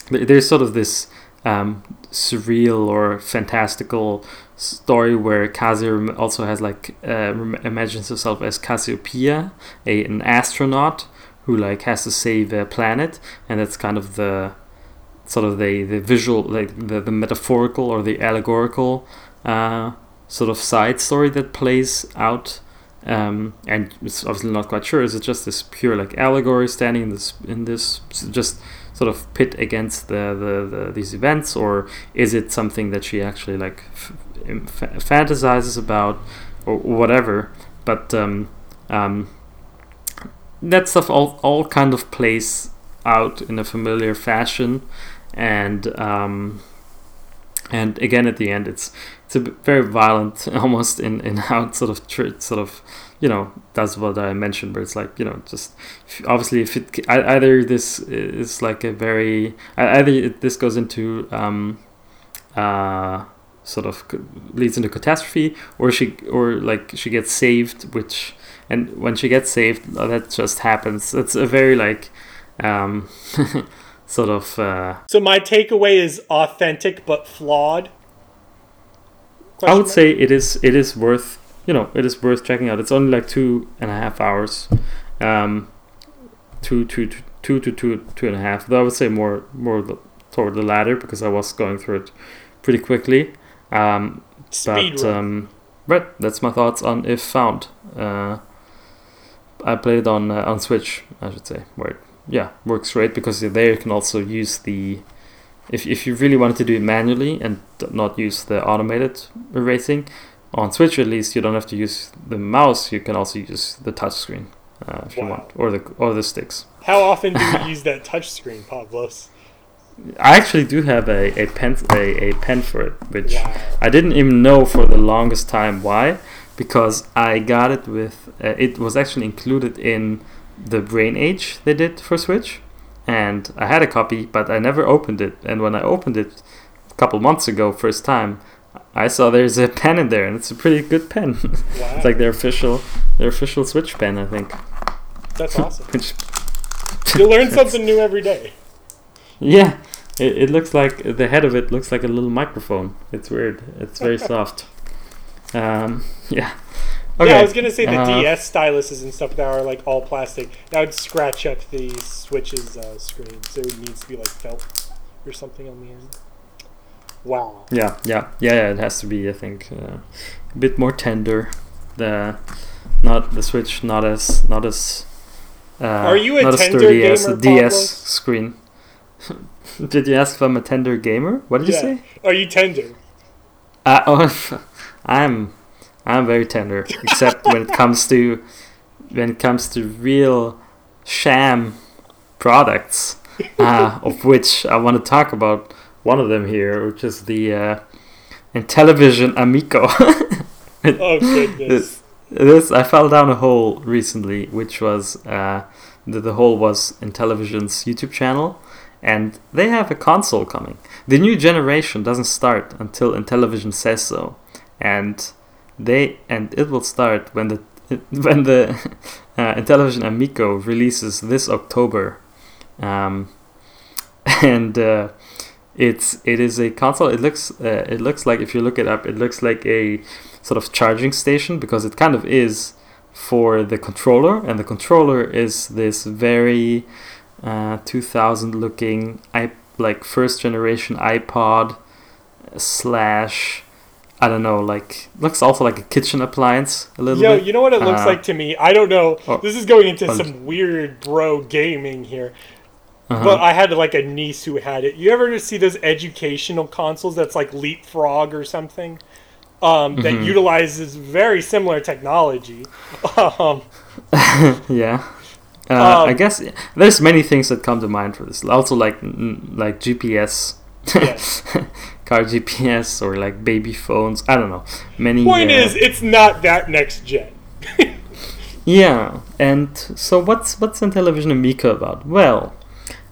there's sort of this um, surreal or fantastical story where Kasio also has like uh, imagines herself as Cassiopeia, a an astronaut who like has to save a planet, and that's kind of the sort of the the visual like the, the metaphorical or the allegorical uh, sort of side story that plays out um, and it's obviously not quite sure is it just this pure like allegory standing in this in this just sort of pit against the, the, the these events? Or is it something that she actually like f- fa- fantasizes about or whatever? But um, um, that stuff all, all kind of plays out in a familiar fashion. And um, and again at the end it's it's a very violent [LAUGHS] almost in, in how it sort of tr- sort of you know does what I mentioned where it's like you know just obviously if it either this is like a very either it, this goes into um, uh, sort of leads into catastrophe, or she or like she gets saved, which and when she gets saved, uh, that just happens. It's a very like um, [LAUGHS] sort of uh, So my takeaway is authentic but flawed. I would say it is it is worth you know it is worth checking out. It's only like two and a half hours, um, two two two two to two two and a half. Though I would say more more the, toward the latter because I was going through it pretty quickly. Um, speed but um, right, that's my thoughts on If Found. Uh, I played it on uh, on Switch, I should say. Where it, yeah works great because there you can also use the if if you really wanted to do it manually and not use the automated erasing on Switch at least you don't have to use the mouse. You can also use the touchscreen uh, if you want or the or the sticks. How often do you [LAUGHS] use that touchscreen, Pavlos? I actually do have a, a pen a, a pen for it, which Wow. I didn't even know for the longest time why, because I got it with uh, it was actually included in the Brain Age they did for Switch, and I had a copy, but I never opened it. And when I opened it a couple months ago, first time, I saw there's a pen in there, and it's a pretty good pen. Wow. [LAUGHS] it's like their official their official Switch pen, I think. That's [LAUGHS] awesome. Which You learn [LAUGHS] something new every day. Yeah, it, it looks like the head of it looks like a little microphone. It's weird. It's very soft. Um, yeah. Okay. Yeah, I was gonna say the uh, DS styluses and stuff that are like all plastic. That would scratch up the Switch's uh, screen, so it needs to be like felt or something on the end. Wow. Yeah, yeah, yeah, yeah. It has to be, I think, uh, a bit more tender. The not the Switch, not as not as. Uh, Are you a not as tender sturdy as the DS screen? [LAUGHS] Did you ask if I'm a tender gamer? What did Yeah. you say? Are you tender? Uh, oh, [LAUGHS] I'm I'm very tender, except when it comes to when it comes to real sham products, uh, of which I want to talk about one of them here, which is the uh, Intellivision Amico. [LAUGHS] Oh goodness. this, this I fell down a hole recently, which was uh, the the hole was Intellivision's YouTube channel, and they have a console coming. The new generation doesn't start until Intellivision says so, and they and it will start when the [LAUGHS] when the [LAUGHS] uh, Intellivision Amico releases this October, um, [LAUGHS] and uh, it's it is a console. It looks uh, it looks like if you look it up, it looks like a sort of charging station because it kind of is for the controller, and the controller is this very uh, 2000 looking i like first generation iPod slash I don't know like looks also like a kitchen appliance a little Yo, bit. you know what it looks Uh, like to me? I don't know. oh, this is going into some weird bro gaming here. Uh-huh. But I had like a niece who had it. You ever see those educational consoles that's like Leapfrog or something? Um, that Mhm. utilizes very similar technology. [LAUGHS] Um, [LAUGHS] yeah. Uh, I Um, guess there's many things that come to mind for this. Also, like like GPS, yes. [LAUGHS] car GPS, or like baby phones. I don't know. Many. Point uh, is, it's not that next gen. [LAUGHS] Yeah, and so what's what's Intellivision Amico about? Well,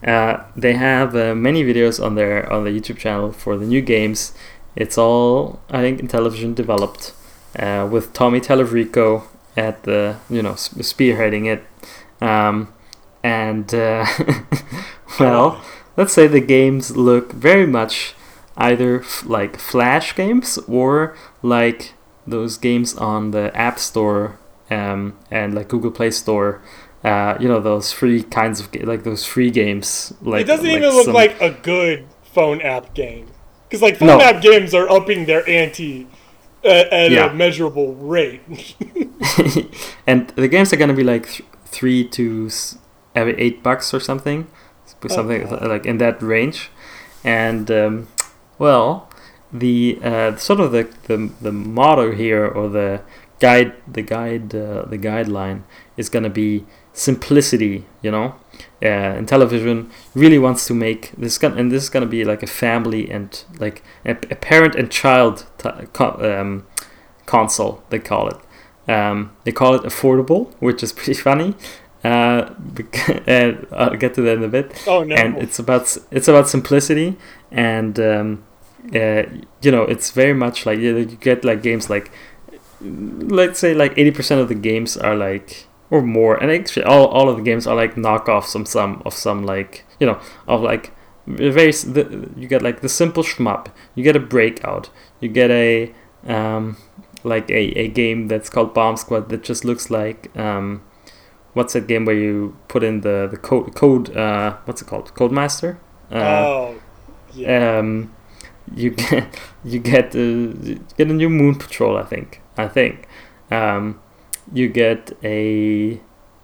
uh, they have uh, many videos on their on the YouTube channel for the new games. It's all I think Intellivision developed uh, with Tommy Tallarico at the you know sp- spearheading it, um, and uh, [LAUGHS] well, let's say the games look very much either f- like Flash games or like those games on the App Store um, and like Google Play Store. Uh, you know those free kinds of ga- like those free games. Like it doesn't like even look some- like a good phone app game. Because like phone No. app games are upping their ante uh, at Yeah. a measurable rate. [LAUGHS] and the games are gonna be like th- three to s- every eight bucks or something, something Okay. like in that range. And um, well, the uh, sort of the, the the motto here or the guide the guide uh, the guideline is gonna be simplicity. You know, uh, Intellivision really wants to make this gonna and this is gonna be like a family and like a, a parent and child t- um, console they call it. Um, they call it affordable, which is [LAUGHS] pretty funny. Uh, and [LAUGHS] I'll get to that in a bit. oh no. And it's about it's about simplicity and um, uh, you know, it's very much like you, get like games like, let's say like eighty percent of the games are like or more, and actually all, all of the games are like knockoffs of some of some like you know of like very the, you get like the simple shmup, you get a breakout, you get a um, like a, a game that's called Bomb Squad that just looks like um, what's that game where you put in the the code code uh, what's it called? Codemaster? Uh, oh, yeah. Um, you [LAUGHS] get you get you get a new Moon Patrol, I think. I think. Um, you get a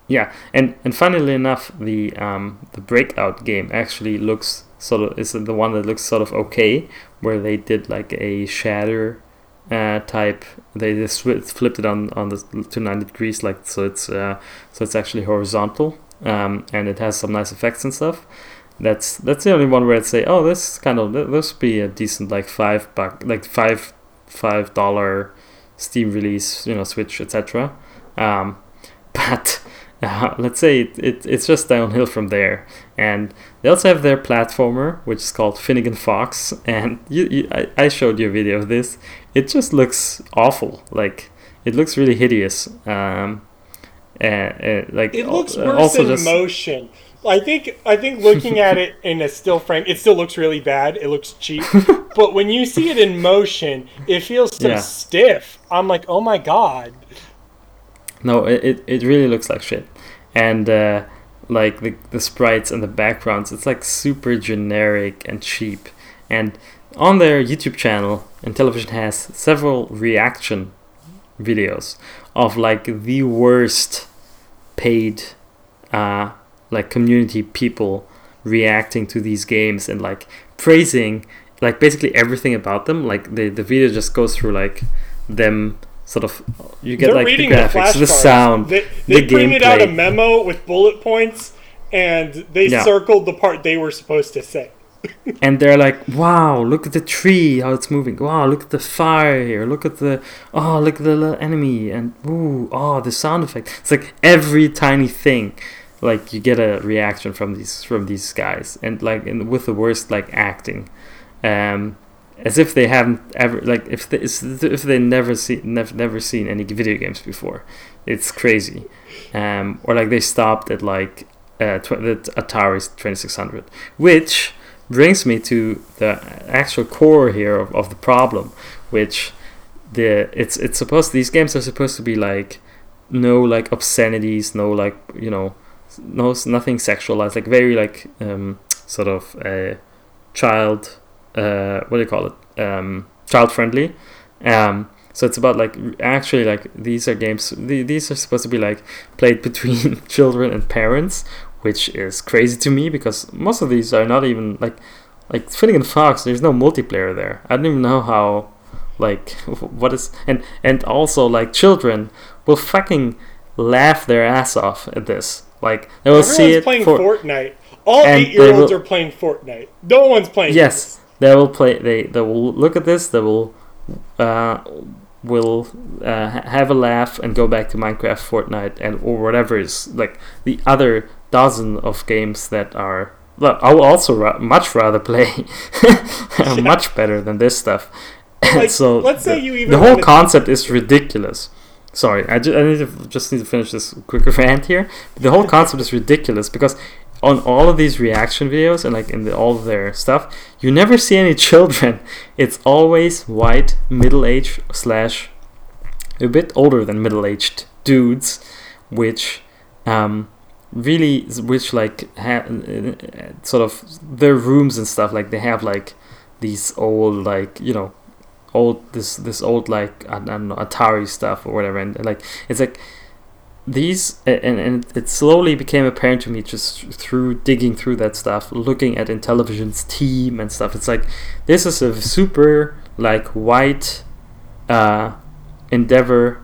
yeah, and and funnily enough, the um, the breakout game actually looks sort of is the one that looks sort of okay, where they did like a shatter uh, type. They just flipped it on on the to ninety degrees, like so it's uh, so it's actually horizontal, um, and it has some nice effects and stuff. That's that's the only one where I'd say, oh, this kind of this would be a decent like five buck, like five five dollar Steam release, you know, Switch, etc. Um, [LAUGHS] but uh, let's say it, it, it's just downhill from there. And they also have their platformer, which is called Finnigan Fox. And you, you I, I showed you a video of this. It just looks awful. Like it looks really hideous. Um, and, uh, like it looks worse also in just, motion. I think I think looking at it in a still frame, it still looks really bad. It looks cheap, [LAUGHS] but when you see it in motion, it feels so yeah. stiff. I'm like, oh my god. No, it, it really looks like shit, and uh, like the the sprites and the backgrounds, it's like super generic and cheap. And on their YouTube channel, Intellivision has several reaction videos of like the worst paid uh, like community people reacting to these games and like praising like basically everything about them like the the video just goes through like them sort of you get They're like the graphics, the, the sound, they, they the printed gameplay. out a memo with bullet points, and they yeah. circled the part they were supposed to say. [LAUGHS] and they're like, "Wow, look at the tree, how it's moving. Wow, look at the fire here. Look at the oh, look at the little enemy, and ooh, oh, the sound effect. It's like every tiny thing." Like you get a reaction from these from these guys, and like in, with the worst like acting, um, as if they haven't ever like if they if they never see never never seen any video games before. It's crazy, um, or like they stopped at like uh, tw- the Atari's twenty six hundred, which brings me to the actual core here of, of the problem, which the it's it's supposed these games are supposed to be like no like obscenities, no like you know no nothing sexualized, like very like um, sort of a child uh, what do you call it? Um, child friendly um, so it's about like actually like these are games these are supposed to be like played [LAUGHS] between [LAUGHS] children and parents which is crazy to me because most of these are not even like like Finnigan Fox there's no multiplayer there. I don't even know how like [LAUGHS] what is and and also like children will fucking laugh their ass off at this like they will Everyone's see it playing for, Fortnite all eight year olds are playing Fortnite no one's playing yes this they will play. They they will look at this. They will uh, will uh, have a laugh and go back to Minecraft, Fortnite, and or whatever is like the other dozen of games that are. Well, I will also ra- much rather play [LAUGHS] much better than this stuff. Like, [LAUGHS] so let's say you even the whole concept is ridiculous. Sorry, I, ju- I need to just need to finish this quick [LAUGHS] rant here. The whole concept is ridiculous because on all of these reaction videos and like in the, all of their stuff, you never see any [LAUGHS] children. It's always white, middle-aged slash a bit older than middle-aged dudes, which um, really, which like have sort of their rooms and stuff. Like they have like these old like you know old this this old like I don't know Atari stuff or whatever, and like it's like these and, and it slowly became apparent to me just through digging through that stuff looking at intellivision's team and stuff. It's like this is a super like white uh, endeavor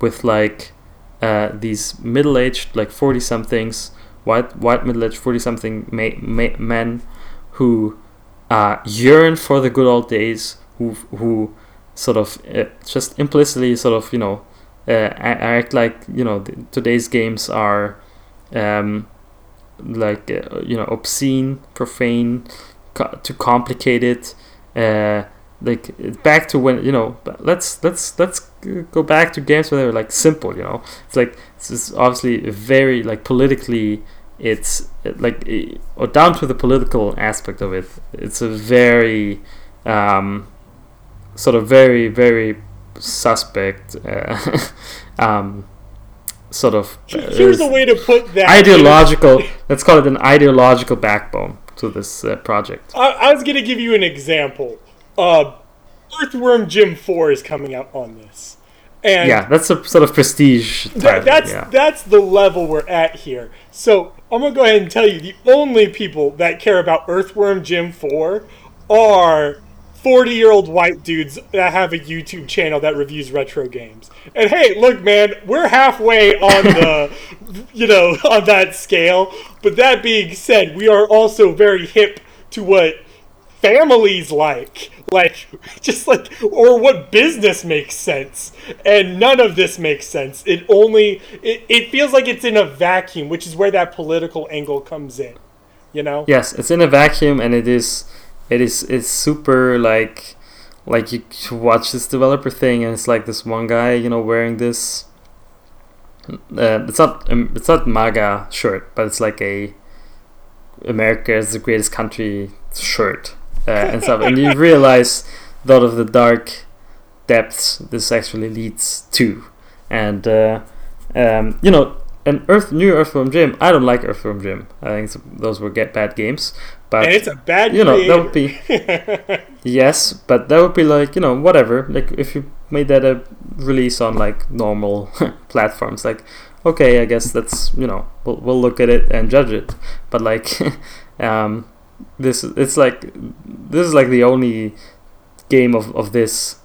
with like uh, these middle-aged like 40 somethings white white middle-aged 40 something ma- ma- men who uh, yearn for the good old days who who sort of uh, just implicitly sort of you know uh, act like you know today's games are um, like uh, you know obscene, profane, co- too complicated. Uh, like back to when you know let's let's let's go back to games where they were like simple you know it's like is obviously very like politically it's like or down to the political aspect of it it's a very um, sort of very very suspect uh, [LAUGHS] um, sort of uh, here's a way to put that ideological let's call it an ideological backbone to this uh, project I, I was going to give you an example uh, Earthworm Jim 4 is coming out on this. And yeah, that's a sort of prestige. Th- that's yeah. that's the level we're at here. So I'm gonna go ahead and tell you the only people that care about Earthworm Jim 4 are 40 year old white dudes that have a YouTube channel that reviews retro games. And hey, look, man, we're halfway on the, [LAUGHS] you know, [LAUGHS] on that scale. But that being said, we are also very hip to what families like like [LAUGHS] just like or what business makes sense and none of this makes sense it only it, it feels like it's in a vacuum which is where that political angle comes in you know yes it's in a vacuum and it is it is it's super like like you watch this developer thing and it's like this one guy you know wearing this uh, it's not um, it's not MAGA shirt, but it's like a America is the greatest country shirt, uh, and stuff, and you [LAUGHS] realize a lot of the dark depths this actually leads to, and uh, um, you know, an Earth new Earthworm Jim. I don't like Earthworm Jim. I think those were get bad games, but and it's a bad. Game, you know, that would be [LAUGHS] yes, but that would be like you know whatever. Like if you made that a release on like normal [LAUGHS] platforms, like okay, I guess that's you know we'll we'll look at it and judge it, but like. [LAUGHS] um, this it's like this is like the only game of, of this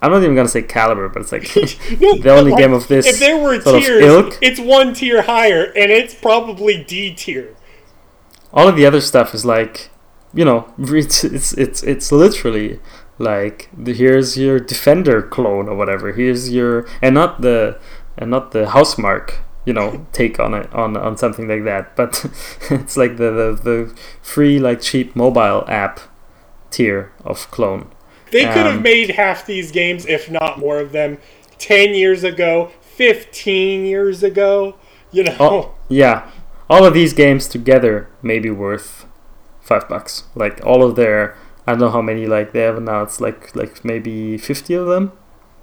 I'm not even gonna say caliber, but it's like [LAUGHS] [LAUGHS] no, the only game of this. If there were tiers, it's one tier higher, and it's probably D tier. All of the other stuff is like, you know, [LAUGHS] it's it's it's, it's literally like the, here's your defender clone or whatever. Here's your and not the and not the Housemarque you know take on it on on something like that but it's like the, the the free like cheap mobile app tier of clone they could um, have made half these games if not more of them 10 years ago 15 years ago you know oh, yeah all of these games together may be worth five bucks like all of their i don't know how many like they have now it's like like maybe 50 of them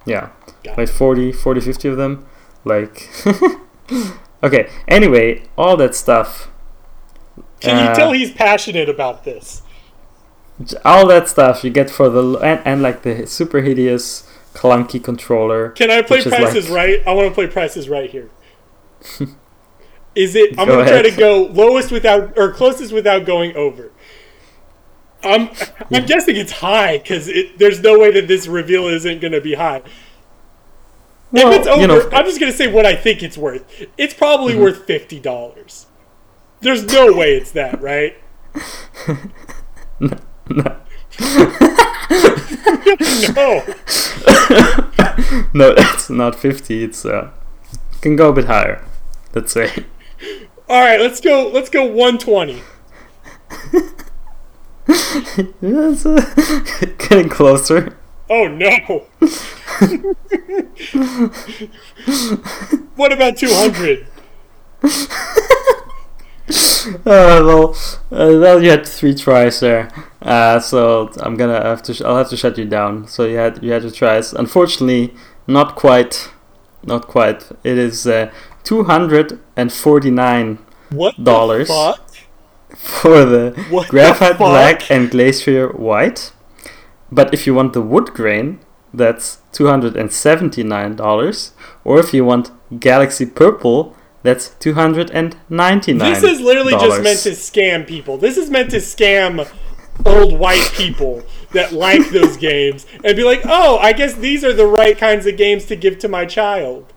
yeah like 40 40 50 of them like [LAUGHS] okay. Anyway, all that stuff. Can uh, you tell he's passionate about this? All that stuff you get for the and, and like the super hideous clunky controller. Can I play prices like, right? I want to play prices right here. [LAUGHS] Is it? I'm go gonna ahead. try to go lowest without or closest without going over. I'm [LAUGHS] I'm yeah. guessing it's high because it, there's no way that this reveal isn't gonna be high. Well, if it's over, you know, I'm just gonna say what I think it's worth. It's probably mm-hmm. worth fifty dollars. There's no way it's that, right? [LAUGHS] no. No. [LAUGHS] no. no, it's not fifty. It's uh, can go a bit higher. Let's say. All right, let's go. Let's go one twenty. That's uh, getting closer. Oh no! [LAUGHS] what about 200? [LAUGHS] [LAUGHS] uh, well, uh, well, you had three tries there, uh, so I'm gonna have to. Sh- I'll have to shut you down. So you had you had two tries. Unfortunately, not quite, not quite. It is uh, two hundred and forty nine dollars for the what graphite the black and glacier white. But if you want the wood grain, that's $279. Or if you want Galaxy Purple, that's 299. This is literally just meant to scam people. This is meant to scam old white people that like those games and be like, oh, I guess these are the right kinds of games to give to my child.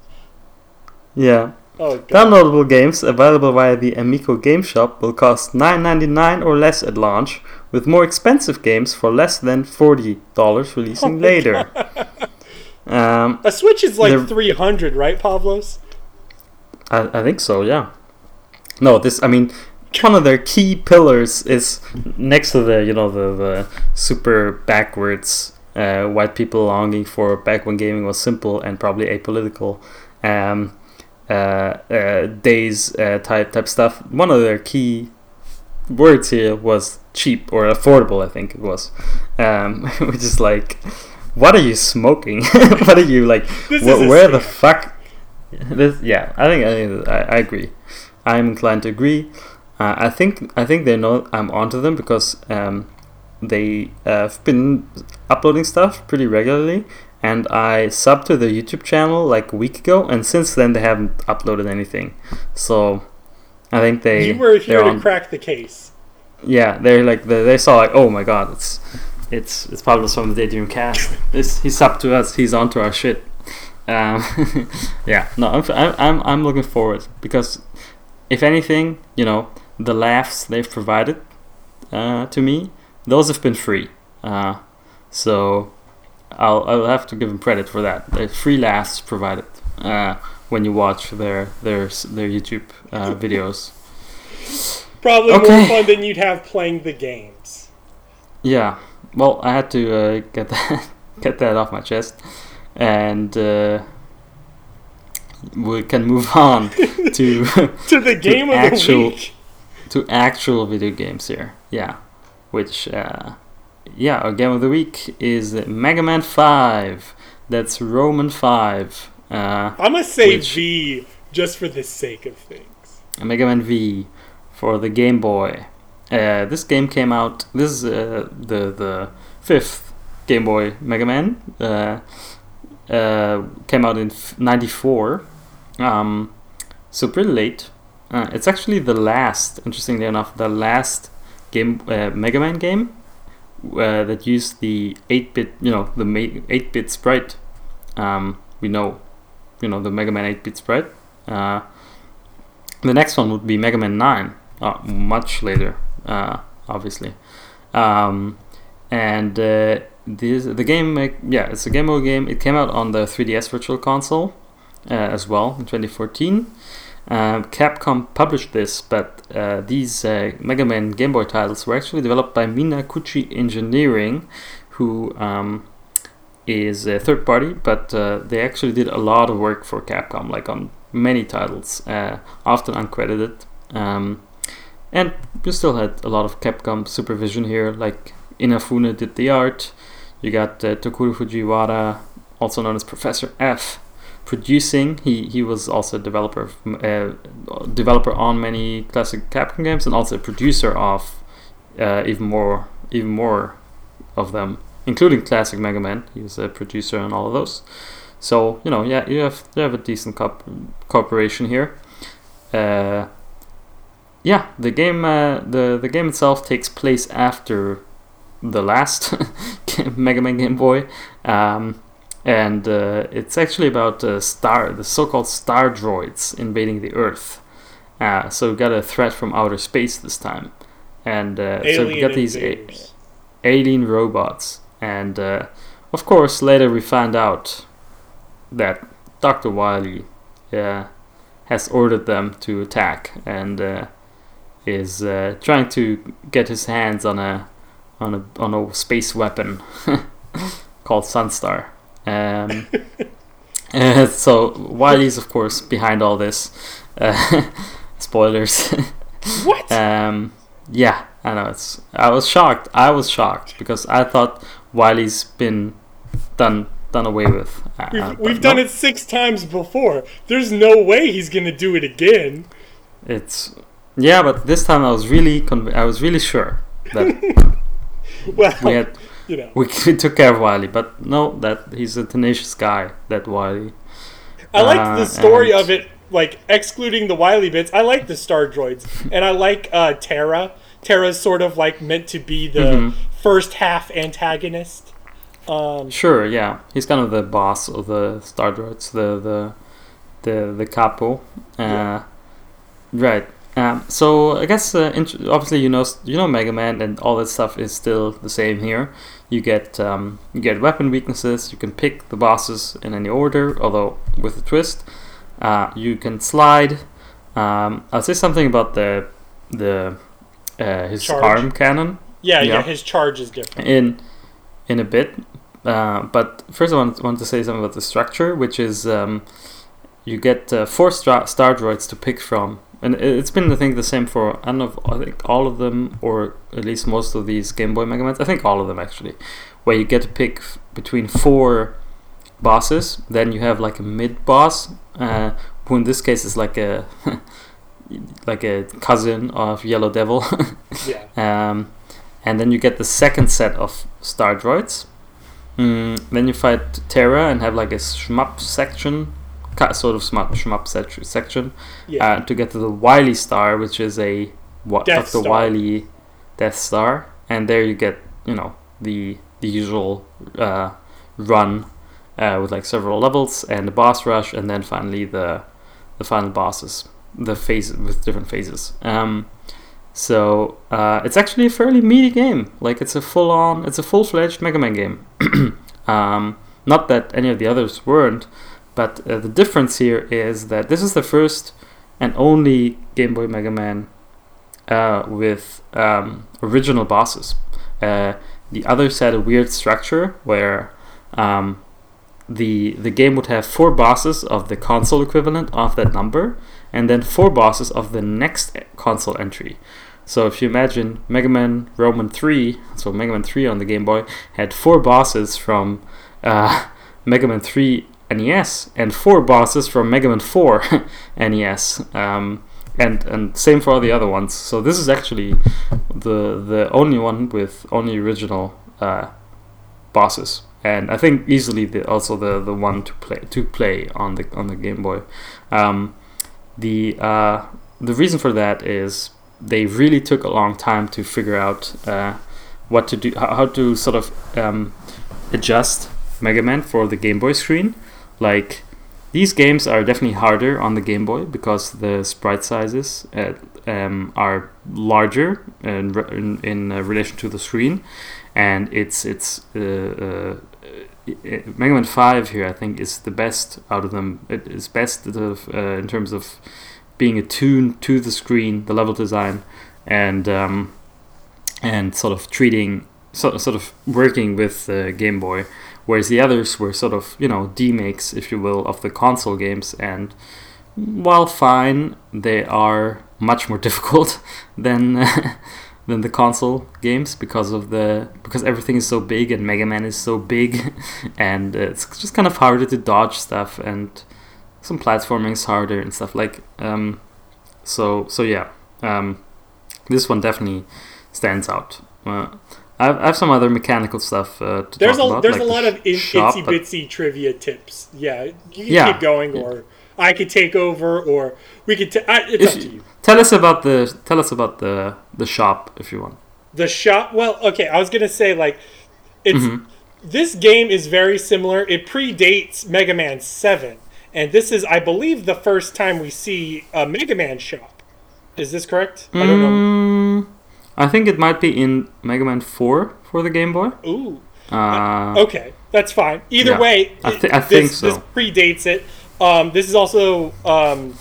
Yeah. Oh, Downloadable games available via the Amico Game Shop will cost $9.99 or less at launch, with more expensive games for less than $40 releasing oh later. Um, a Switch is like 300 right, Pavlos? I, I think so, yeah. No, this, I mean, one of their key pillars is next to the, you know, the, the super backwards uh, white people longing for back when gaming was simple and probably apolitical. Um, uh, uh, days uh, type type stuff. One of their key words here was cheap or affordable. I think it was, um, [LAUGHS] which is like, what are you smoking? [LAUGHS] what are you like? Wh- where the fuck? [LAUGHS] This, yeah, I think I, I, I agree. I'm inclined to agree. Uh, I think I think they know I'm onto them because um, they uh, have been uploading stuff pretty regularly, and I subbed to their YouTube channel like a week ago, and since then they haven't uploaded anything. So I think they you were here to on- crack the case. yeah, they're like they, they saw like oh my god, it's it's it's Pablo from the Daydream Cast. He's up to us. He's onto our shit. Um, [LAUGHS] yeah, no, I'm, I'm I'm looking forward because if anything, you know, the laughs they've provided uh, to me, those have been free. Uh, so I'll I'll have to give them credit for that. The free laughs provided uh, when you watch their their their YouTube uh, [LAUGHS] videos. Probably Okay. more fun than you'd have playing the games. Yeah, well, I had to uh, get [LAUGHS] that get that off my chest, and uh, we can move [LAUGHS] on [LAUGHS] to To the game of actual- the week. to actual video games here. Yeah, which uh, yeah, our game of the week is Mega Man Five. That's Roman Five. Uh, I'm gonna say Which- V just for the sake of things. Mega Man V for the Game Boy. Uh, this game came out. This is uh, the the fifth Game Boy Mega Man. Uh, uh, came out in '94, um, so pretty late. Uh, it's actually the last, interestingly enough, the last game uh, Mega Man game uh, that used the 8-bit, you know, the 8-bit sprite. Um, we know, you know, the Mega Man 8-bit sprite. Uh, the next one would be Mega Man 9, uh, much later, obviously. Um, and this, the game, yeah, it's a Game Boy game. It came out on the 3DS Virtual Console uh, as well in 2014. Um, Capcom published this, but uh, these uh, Mega Man Game Boy titles were actually developed by Minakuchi Engineering, who um, is a third party, but uh, they actually did a lot of work for Capcom, like on many titles, uh, often uncredited. Um, and you still had a lot of Capcom supervision here, like Inafune did the art. You got uh, Tokuro Fujiwara, also known as Professor F, producing. He he was also a developer, of, uh, developer on many classic Capcom games, and also a producer of uh, even more even more of them, including classic Mega Man. He was a producer on all of those. So you know, yeah, you have you have a decent co- cooperation here. Uh, yeah, the game uh, the the game itself takes place after the last [LAUGHS] Mega Man Game Boy, um, and uh, it's actually about uh, star the so-called star droids invading the Earth. Uh, so we got a threat from outer space this time, and uh, so we got these a- alien robots. And uh, of course, later we find out that Dr. Wily uh, has ordered them to attack and uh, is uh, trying to get his hands on a on a on a space weapon [LAUGHS] called Sunstar. Um, [LAUGHS] uh, so Wily's of course behind all this. Uh, [LAUGHS] spoilers. What? Um, yeah, I know. It's. I was shocked. I was shocked because I thought Wily's been done done away with. We've we've done no, it six times before. There's no way he's gonna do it again. It's yeah, but this time I was really conv- I was really sure that [LAUGHS] Well, we had you know, we, [LAUGHS] took care of Wily, but no, that he's a tenacious guy. That Wily. I like uh, the story and- of it, like excluding the Wily bits. I like the Star Droids, [LAUGHS] and I like uh, Terra. Terra's sort of like meant to be the Mhm. first half antagonist. Um, Sure, yeah, he's kind of the boss of the Star Droids, the the the the capo. Uh, Yeah. Right. Um, so I guess uh, int- obviously you know you know Mega Man and all that stuff is still the same here. You get um, you get weapon weaknesses. You can pick the bosses in any order, although with a twist. Uh, you can slide. Um, I'll say something about the the uh, his Charge. arm cannon yeah, yeah, Yeah. his charge is different. in in a bit. uh, but first, I want, want to say something about the structure, which is um, you get uh, four star, star droids to pick from, and it's been I think the same for I don't know, I think all of them, or at least most of these Game Boy Mega Mans. I think all of them actually, where you get to pick f- between four bosses. Then you have like a mid boss, uh, who in this case is like a [LAUGHS] like a cousin of Yellow Devil. [LAUGHS] Yeah. Um, and then you get the second set of star droids. Mm, then you fight Terra and have like a shmup section, sort of shmup, shmup sec- section, Yeah. uh, to get to the Wily Star, which is a what Death Dr. Star. Wily Death Star, and there you get you know the the usual uh, run uh, with like several levels and the boss rush, and then finally the the final bosses, the phase with different phases. Um, so uh, it's actually a fairly meaty game. Like it's a full on, it's a full fledged Mega Man game. [CLEARS THROAT] um, not that any of the others weren't, but uh, the difference here is that this is the first and only Game Boy Mega Man uh, with um, original bosses. Uh, the others had a weird structure where um, the the game would have four bosses of the console equivalent of that number, and then four bosses of the next console entry. So if you imagine Mega Man Roman 3, so Mega Man 3 on the Game Boy had four bosses from uh, [LAUGHS] Mega Man 3 NES and four bosses from Mega Man 4 [LAUGHS] NES. Um, and and same for all the other ones. So this is actually the the only one with only original uh, bosses, and I think easily the, also the, the one to play to play on the on the Game Boy. Um, the uh, the reason for that is they really took a long time to figure out uh, what to do, how, to sort of um, adjust Mega Man for the Game Boy screen. Like these games are definitely harder on the Game Boy because the sprite sizes uh, um, are larger in, in, in uh, relation to the screen, and it's it's uh, uh, uh, Mega Man Five here I think is the best out of them. It is best uh, in terms of being attuned to the screen, the level design, and um, and sort of treating so, sort of working with Game Boy, whereas the others were sort of you know demakes, if you will, of the console games. And while fine, they are much more [LAUGHS] difficult than [LAUGHS] than the console games because of the because everything is so big and Mega Man is so big, [LAUGHS] and it's just kind of harder to dodge stuff and some platforming is harder and stuff like um so so yeah um this one definitely stands out uh, I, have, I have some other mechanical stuff uh, to There's a talk about, there's like a lot of in, shop, itsy but- bitsy trivia tips. Yeah, you can Yeah. keep going, or I could take over, or we could. T- I, it's If up to you- tell us about the tell us about the the shop if you want The shop. Well, okay. I was gonna say like, it's Mm-hmm. this game is very similar. It predates Mega Man Seven, and this is, I believe, the first time we see a Mega Man shop. Is this correct? I don't know. I think it might be in Mega Man 4 for the Game Boy. Ooh. Uh, Okay, that's fine. Either Yeah, way, I thi- I this, think so. This predates it. Um, this is also um,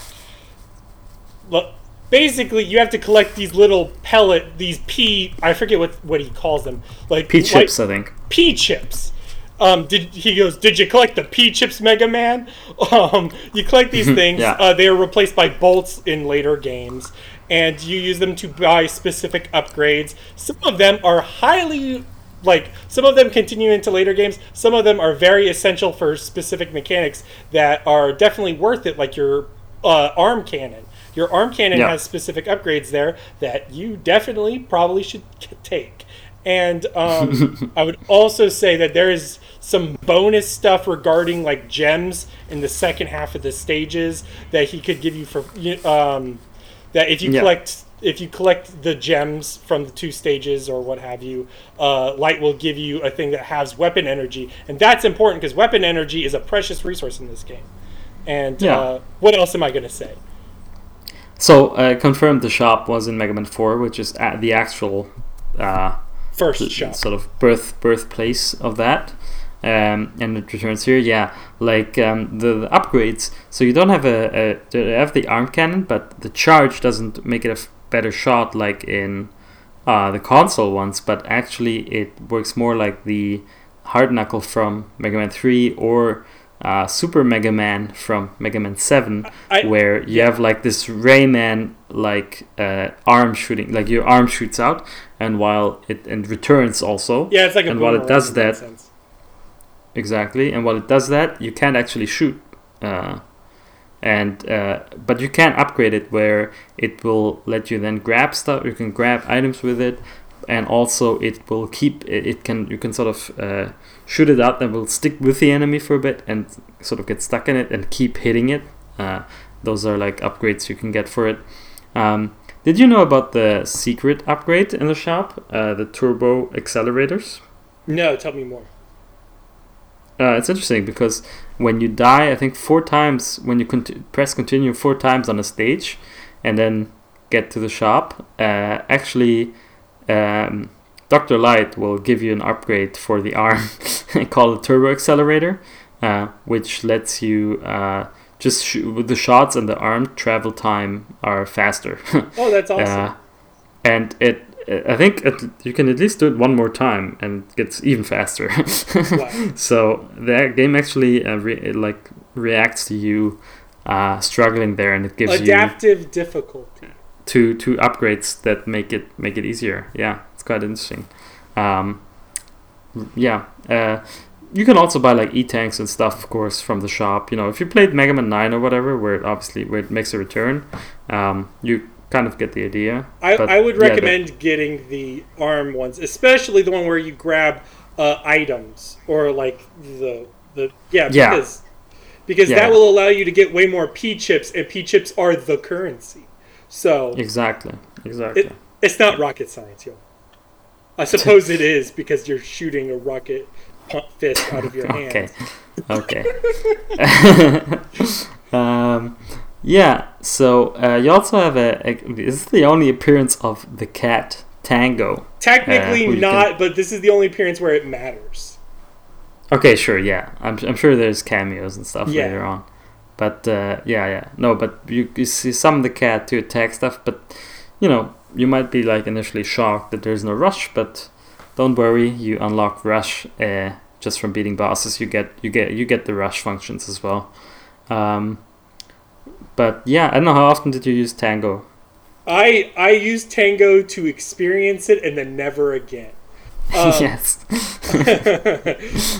basically you have to collect these little pellet, these pea. I forget what what he calls them, like P like chips, I think. P chips. Um, did he goes? Did you collect the P chips, Mega Man? [LAUGHS] Um, you collect these things. Yeah. uh, they are replaced by bolts in later games, and you use them to buy specific upgrades. Some of them are highly like some of them continue into later games. Some of them are very essential for specific mechanics that are definitely worth it, like your uh, arm cannon. Your arm cannon Yeah. has specific upgrades there that you definitely probably should take. And um, [LAUGHS] I would also say that there is some bonus stuff regarding like gems in the second half of the stages that he could give you for um, that if you Yeah. collect if you collect the gems from the two stages or what have you, uh, light will give you a thing that has weapon energy, and that's important because weapon energy is a precious resource in this game. And Yeah. uh, what else am I going to say? So, uh, confirmed the shop was in Mega Man 4, which is at the actual uh, First shot. sort of birth birthplace of that. Um, and it returns here, yeah, like um, the, the upgrades. So you don't have a, a have the arm cannon, but the charge doesn't make it a f- better shot like in uh, the console ones. But actually, it works more like the Hard Knuckle from Mega Man 3 or uh, Super Mega Man from Mega Man 7, I- where you have like this Rayman like uh, arm shooting, like your arm shoots out, and while it and returns also. Yeah, it's like a And while it does that-. Exactly, and while it does that, you can't actually shoot, uh, and uh, but you can upgrade it where it will let you then grab stuff. You can grab items with it, and also it will keep. It, it can you can sort of uh, shoot it out and will stick with the enemy for a bit and sort of get stuck in it and keep hitting it. Uh, those are like upgrades you can get for it. Um, did you know about the secret upgrade in the shop, uh, the turbo accelerators? No, tell me more. Uh, it's interesting because when you die, I think four times when you conti- press continue four times on a stage, and then get to the shop, uh, actually, um, Doctor Light will give you an upgrade for the arm [LAUGHS] called the Turbo Accelerator, uh, which lets you uh, just shoot with the shots and the arm travel time are faster. [LAUGHS] Oh, that's awesome. Uh, and it, I think it, you can at least do it one more time and gets even faster. [LAUGHS] Wow. So the game actually uh, re- it, like reacts to you uh, struggling there, and it gives you. Adaptive difficulty. two two upgrades that make it make it easier. Yeah, it's quite interesting. Um, yeah, uh, you can also buy like e tanks and stuff, of course, from the shop. You know, if you played Mega Man Nine or whatever, where it obviously where it makes a return, um, you kind of get the idea. I, I would yeah, recommend getting the arm ones, especially the one where you grab uh, items or like the the yeah Yeah. because because Yeah. that will allow you to get way more P chips, and P chips are the currency. So Exactly. Exactly. it, it's not rocket science, yo. I suppose it is because you're shooting a rocket pump fist out of your [LAUGHS] hand. Okay. Okay. [LAUGHS] [LAUGHS] um, yeah. So uh, you also have a, a. This is the only appearance of the cat Tango. Technically Uh, not, but this is the only appearance where it matters. Okay, sure. Yeah, I'm. I'm sure there's cameos and stuff Yeah. later on. But uh, yeah, yeah. No, but you, you see summon the cat to attack stuff. But you know, you might be like initially shocked that there's no rush, but don't worry, you unlock rush uh, just from beating bosses. You get you get you get the rush functions as well. Um, but yeah, I don't know how often did you use Tango? I I used Tango to experience it and then never again. [LAUGHS] Um, yes.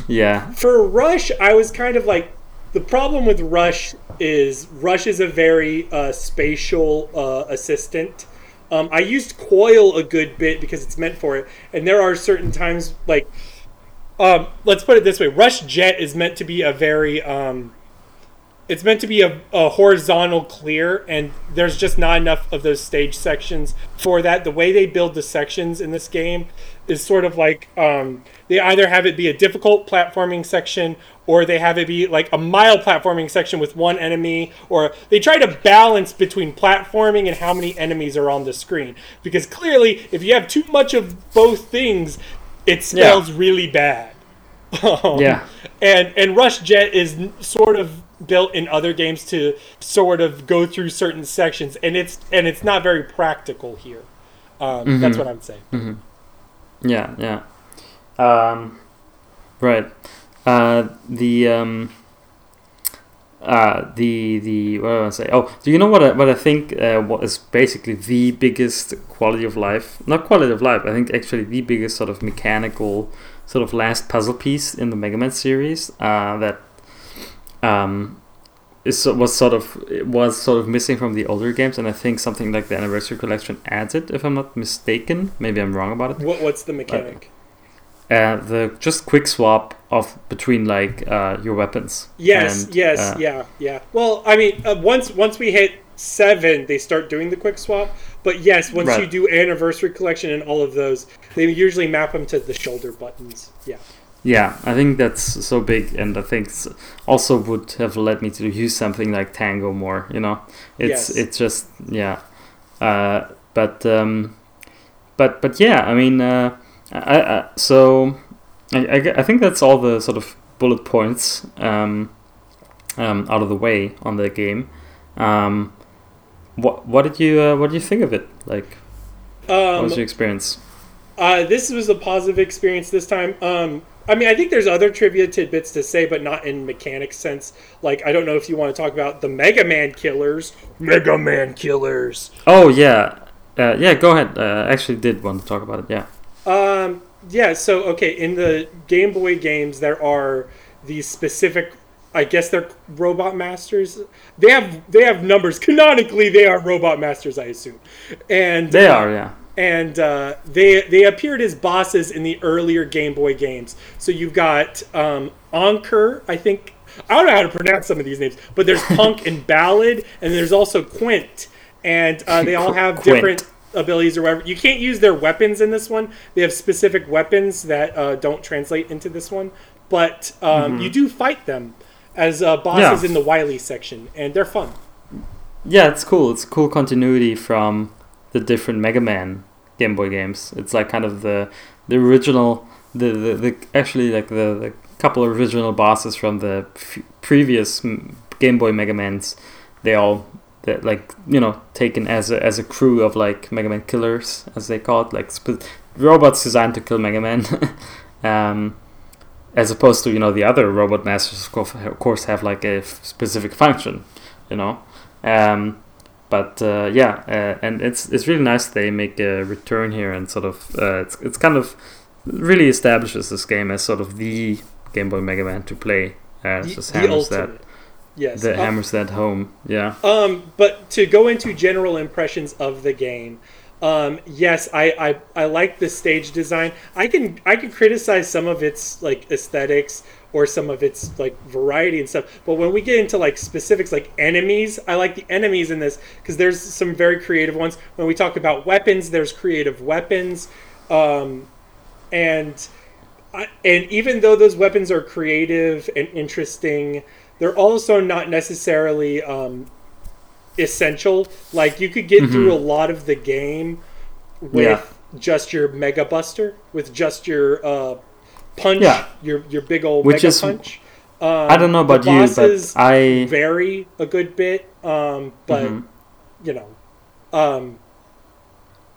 [LAUGHS] yeah. For Rush, I was kind of like the problem with Rush is Rush is a very uh, spatial uh, assistant. Um, I used Coil a good bit because it's meant for it, and there are certain times like, um, let's put it this way: Rush Jet is meant to be a very um, it's meant to be a, a horizontal clear and there's just not enough of those stage sections for that. The way they build the sections in this game is sort of like um, they either have it be a difficult platforming section or they have it be like a mild platforming section with one enemy or they try to balance between platforming and how many enemies are on the screen. Because clearly if you have too much of both things it spells really bad. [LAUGHS] Um, Yeah. and and Rush Jet is sort of built in other games to sort of go through certain sections, and it's and it's not very practical here. Um, That's what I'm saying. Yeah, yeah. Um, right. Uh, the um, uh, the the what do I say? Oh, do you know what I, what I think? Uh, what is basically the biggest quality of life? Not quality of life. I think actually the biggest sort of mechanical, sort of last puzzle piece in the Mega Man series. Uh, that um, is was sort of it was sort of missing from the older games, and I think something like the Anniversary Collection adds it. If I'm not mistaken, maybe I'm wrong about it. What what's the mechanic? Uh, the just quick swap of between like uh, your weapons. Yes, And, yes, uh, yeah, yeah. Well, I mean, uh, once once we hit seven, they start doing the quick swap. But yes, once Right. you do anniversary collection and all of those, they usually map them to the shoulder buttons. Yeah. Yeah, I think that's so big, and I think also would have led me to use something like Tango more. You know, it's Yes. it's just yeah, uh, but um, but but yeah, I mean, uh, I, I so I, I, I think that's all the sort of bullet points um, um, out of the way on the game. Um, what what did you uh, what did you think of it? Like, what Um, was your experience? Uh, this was a positive experience this time. Um, I mean, I think there's other trivia tidbits to say, but not in mechanic sense. Like, I don't know if you want to talk about the Mega Man killers. Mega Man killers. Oh yeah, uh, yeah. Go ahead. Uh, I actually did want to talk about it. Yeah. Um, yeah. So, okay, in the Game Boy games, there are these specific. I guess they're robot masters. They have they have numbers. Canonically, they are robot masters. I assume, and They uh, are. Yeah. And uh, they they appeared as bosses in the earlier Game Boy games. So you've got um, Enker, I think. I don't know how to pronounce some of these names, but there's [LAUGHS] Punk and Ballade, and there's also Quint, and uh, they all [LAUGHS] have Quint. different abilities or whatever. You can't use their weapons in this one. They have specific weapons that uh, don't translate into this one, but um, you do fight them as uh, bosses Mm-hmm. Yeah. in the Wily section, and they're fun. Yeah, it's cool. It's cool continuity from the different Mega Man Game Boy games. It's like kind of the the original, the the, the actually like the, the couple of original bosses from the f- previous Game Boy Mega Mans. They all that like you know taken as a as a crew of like Mega Man killers as they call it, like sp- robots designed to kill Mega Man. [LAUGHS] um, as opposed to you know the other robot masters of course, of course have like a f- specific function you know um, but uh, yeah uh, and it's it's really nice they make a return here and sort of uh, it's, it's kind of really establishes this game as sort of the Game Boy Mega Man to play uh, The, just hammers that. Yes. that Uh, hammers that home yeah Um, but to go into general impressions of the game, um, yes, I, I I like the stage design. I can I can criticize some of its like aesthetics or some of its like variety and stuff. But when we get into like specifics like enemies, I like the enemies in this because there's some very creative ones. When we talk about weapons, there's creative weapons, um, and I, and even though those weapons are creative and interesting, they're also not necessarily um, essential. Like you could get through a lot of the game with Mm-hmm. Yeah. just your Mega Buster, with just your uh, punch, Yeah. your your big old Which Mega is- punch. Um, I don't know the about you but I vary a good bit, um, but Mhm. you know, um,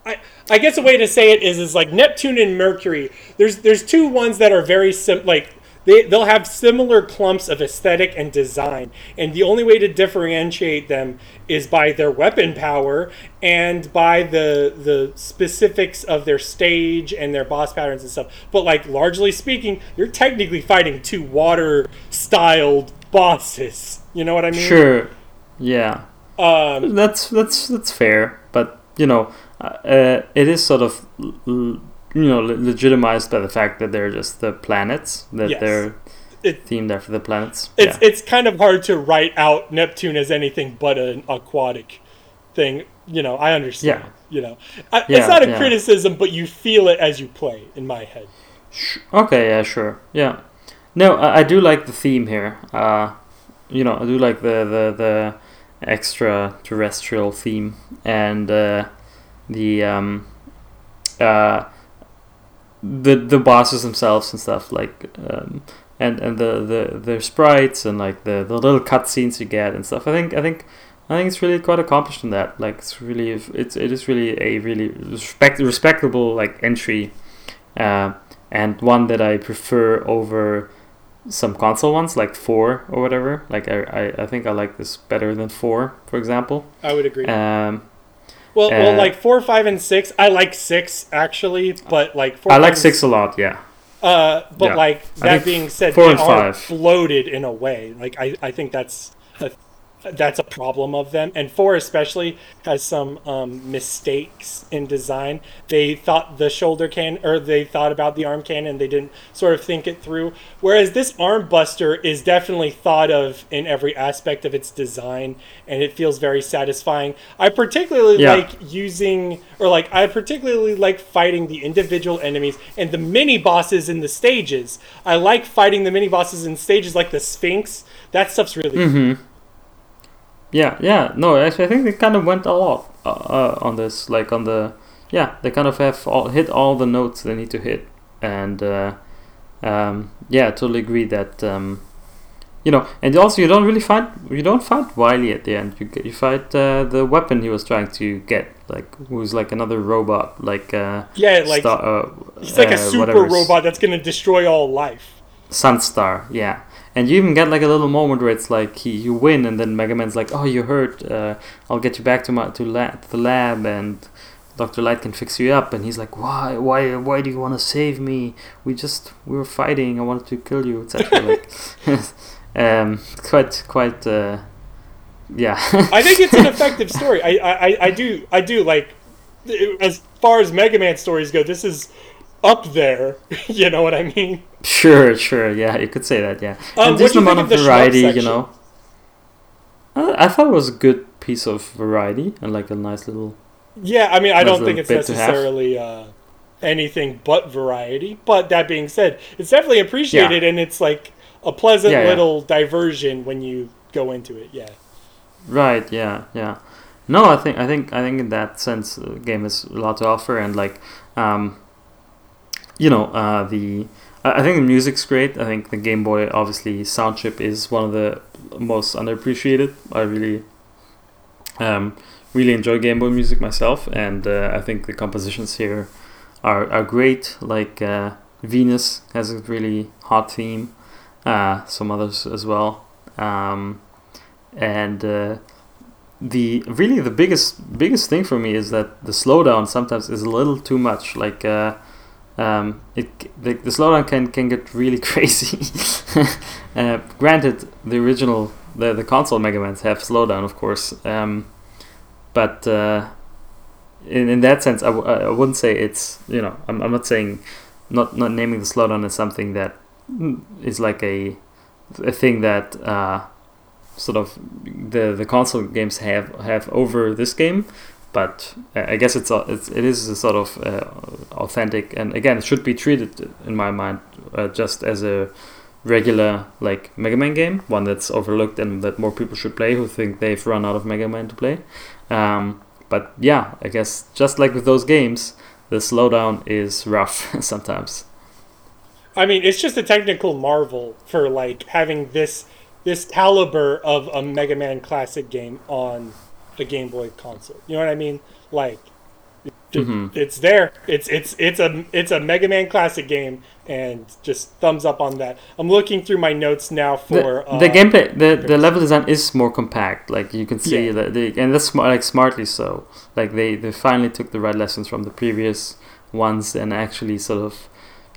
I I guess a way to say it is is like Neptune and Mercury. There's there's two ones that are very sim like they they'll have similar clumps of aesthetic and design, and the only way to differentiate them is by their weapon power and by the the specifics of their stage and their boss patterns and stuff. But like largely speaking, you're technically fighting two water styled bosses. You know what I mean? sure yeah Um, That's that's that's fair, but you know, uh, it is sort of you know le- legitimized by the fact that they're just the planets that Yes. they're It- themed after the planets. it's yeah. it's kind of hard to write out Neptune as anything but an aquatic thing. You know, I understand. Yeah. You know, I, Yeah, it's not a criticism, but you feel it as you play. In my head, okay, yeah, sure, yeah. No, I, I do like the theme here. Uh, you know, I do like the the the extraterrestrial theme and uh, the um, uh, the the bosses themselves and stuff like um, and and the the their sprites and like the the little cutscenes you get and stuff. I think I think I think it's really quite accomplished in that. Like it's really it's it is really a really respect respectable like entry, uh, and one that I prefer over some console ones like four or whatever. Like I, I, I think I like this better than four, for example. I would agree. Um, well, well, uh, like four, five, and six. I like six actually, but like four. I like six a lot. Yeah. Uh, but Yeah. like that being said, four they and are five. bloated in a way. Like I, I think that's a, that's a problem of them. And four especially has some um, mistakes in design. They thought the shoulder can or they thought about the arm cannon. They didn't sort of think it through. Whereas this arm buster is definitely thought of in every aspect of its design, and it feels very satisfying. I particularly Yeah. like using or like I particularly like fighting the individual enemies and the mini bosses in the stages. I like fighting the mini bosses in stages like the Sphinx. That stuff's really cool. Yeah, yeah. No, actually, I think they kind of went a lot uh, uh, on this. Like on the, yeah, they kind of have all, hit all the notes they need to hit, and uh, um, yeah, I totally agree that um, you know, and also you don't really fight you don't fight Wily at the end. You get, you fight uh, the weapon he was trying to get like who's like another robot, like uh, Yeah, like Star, uh, he's like a super robot that's gonna destroy all life. Sunstar, yeah. And you even get like a little moment where it's like he, you win, and then Mega Man's like, "Oh, you hurt. Uh, I'll get you back to my to, la- to the lab, and Doctor Light can fix you up." And he's like, "Why? Why? Why do you want to save me? We just we were fighting. I wanted to kill you, etc." like, [LAUGHS] um, quite quite. Uh, yeah. [LAUGHS] I think it's an effective story. I, I, I- I do I do like as far as Mega Man stories go, this is up there. [LAUGHS] you know what I mean? Sure, sure, yeah, you could say that, yeah. Um, and what'd amount of of variety, you know. Uh, I thought it was a good piece of variety and like a nice little. Yeah, I mean I Nice don't think it's bit to have. necessarily uh, anything but variety. But that being said, it's definitely appreciated and it's like a pleasant Yeah, yeah. little diversion when you go into it. Yeah. Right, yeah, yeah. No, I think I think I think in that sense, the game has a lot to offer, and like, um, you know, uh, the I think the music's great. I think the Game Boy obviously sound chip is one of the most underappreciated. I really, um, really enjoy Game Boy music myself, and uh, I think the compositions here are are great. Like uh, Venus has a really hot theme. Uh, some others as well. Um, and uh, the really the biggest biggest thing for me is that the slowdown sometimes is a little too much like uh, um, it the, the slowdown can can get really [LAUGHS] crazy. Uh, granted the original the, the console Mega Mans have slowdown of course um, but uh, in, in that sense I, w- I wouldn't say it's you know I'm, I'm not saying not not naming the slowdown as something that mm, like a a thing that uh, sort of the the console games have have over this game but uh, I guess it's a, it's it is a sort of uh, authentic and again it should be treated in my mind uh, just as a regular like Mega Man game one that's overlooked and that more people should play who think they've run out of Mega Man to play. Um, but yeah I guess just like with those games the slowdown is rough [LAUGHS] sometimes. I mean, it's just a technical marvel for like having this this caliber of a Mega Man classic game on a Game Boy console. You know what I mean? Like Mhm. it's there. It's it's it's a it's a Mega Man classic game and just thumbs up on that. I'm looking through my notes now for the, uh, the gameplay the, the level design is more compact like you can see Yeah. that they and that's smart like smartly so like they they finally took the right lessons from the previous ones and actually sort of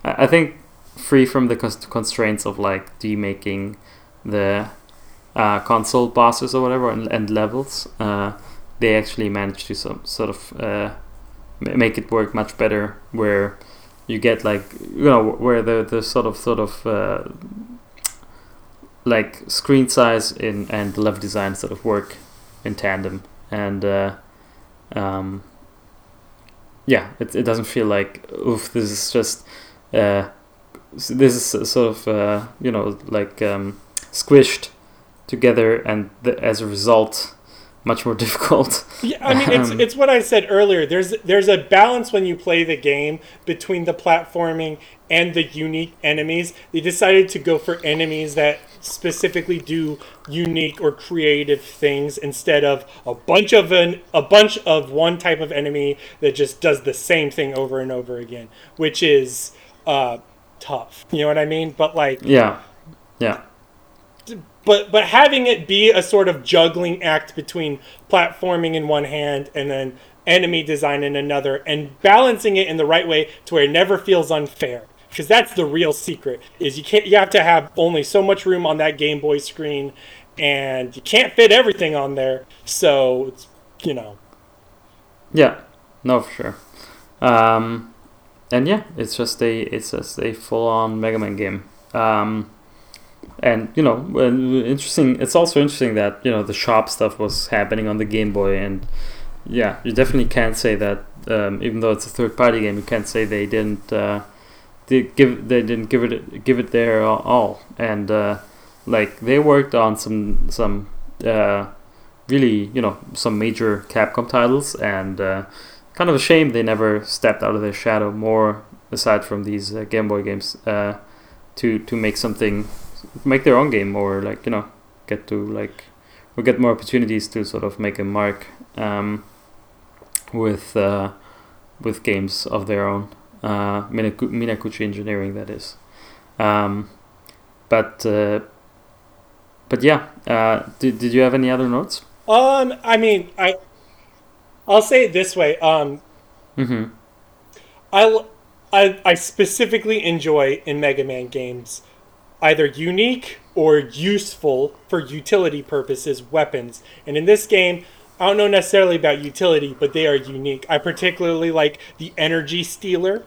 i, I think free from the constraints of like demaking the uh, console bosses or whatever and, and levels uh, they actually managed to some sort of uh, make it work much better where you get like you know where the the sort of sort of uh, like screen size in and level design sort of work in tandem. And uh, um, yeah it, it doesn't feel like oof this is just uh, this is sort of you know like um, squished together and as a result much more [LAUGHS] difficult Yeah, I mean it's Um, it's what I said earlier. There's there's a balance when you play the game between the platforming and the unique enemies. They decided to go for enemies that specifically do unique or creative things instead of a bunch of an a bunch of one type of enemy that just does the same thing over and over again, which is uh tough. You know what I mean? But like yeah yeah but but having it be a sort of juggling act between platforming in one hand and then enemy design in another and balancing it in the right way to where it never feels unfair because that's the real secret is you can't you have to have only so much room on that game boy screen and you can't fit everything on there so it's you know Yeah, no, for sure. Um, and yeah, it's just a it's just a full on Mega Man game. Um, and you know, interesting. It's also interesting that you know the shop stuff was happening on the Game Boy, and yeah, you definitely can't say that. Um, even though it's a third party game, you can't say they didn't uh, did give they didn't give it give it their all. And uh, like they worked on some some. Uh, really, you know, some major Capcom titles, and uh, kind of a shame they never stepped out of their shadow more, aside from these uh, Game Boy games, uh, to to make something, make their own game, or like you know, get to like, or get more opportunities to sort of make a mark. Um, with uh, with games of their own. Uh, Minaku- Minakuchi Engineering, that is. Um, but uh, but yeah, uh, did, did you have any other notes? Um, I mean, I I'll say it this way. Um, Mm-hmm. I, I, I specifically enjoy in Mega Man games either unique or useful for utility purposes weapons. And in this game, I don't know necessarily about utility, but they are unique. I particularly like the energy stealer.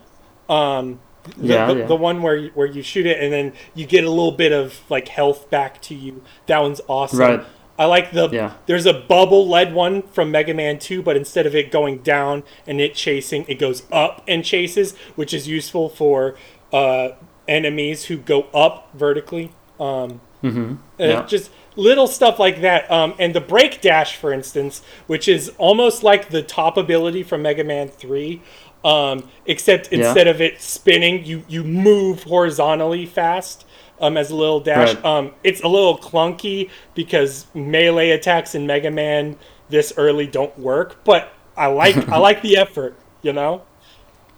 Um, the, Yeah, the, yeah. the one where you, where you shoot it and then you get a little bit of like health back to you. That one's awesome. Right. I like the Yeah. there's a Bubble Lead one from Mega Man 2, but instead of it going down and it chasing, it goes up and chases, which is useful for uh, enemies who go up vertically. Um, Mm-hmm. uh, Just little stuff like that. Um, and the break dash, for instance, which is almost like the top ability from Mega Man 3, um, except Yeah. instead of it spinning, you, you move horizontally fast. Um, as a little dash, Right. um, it's a little clunky because melee attacks in Mega Man this early don't work. But I like I [LAUGHS] like the effort, you know.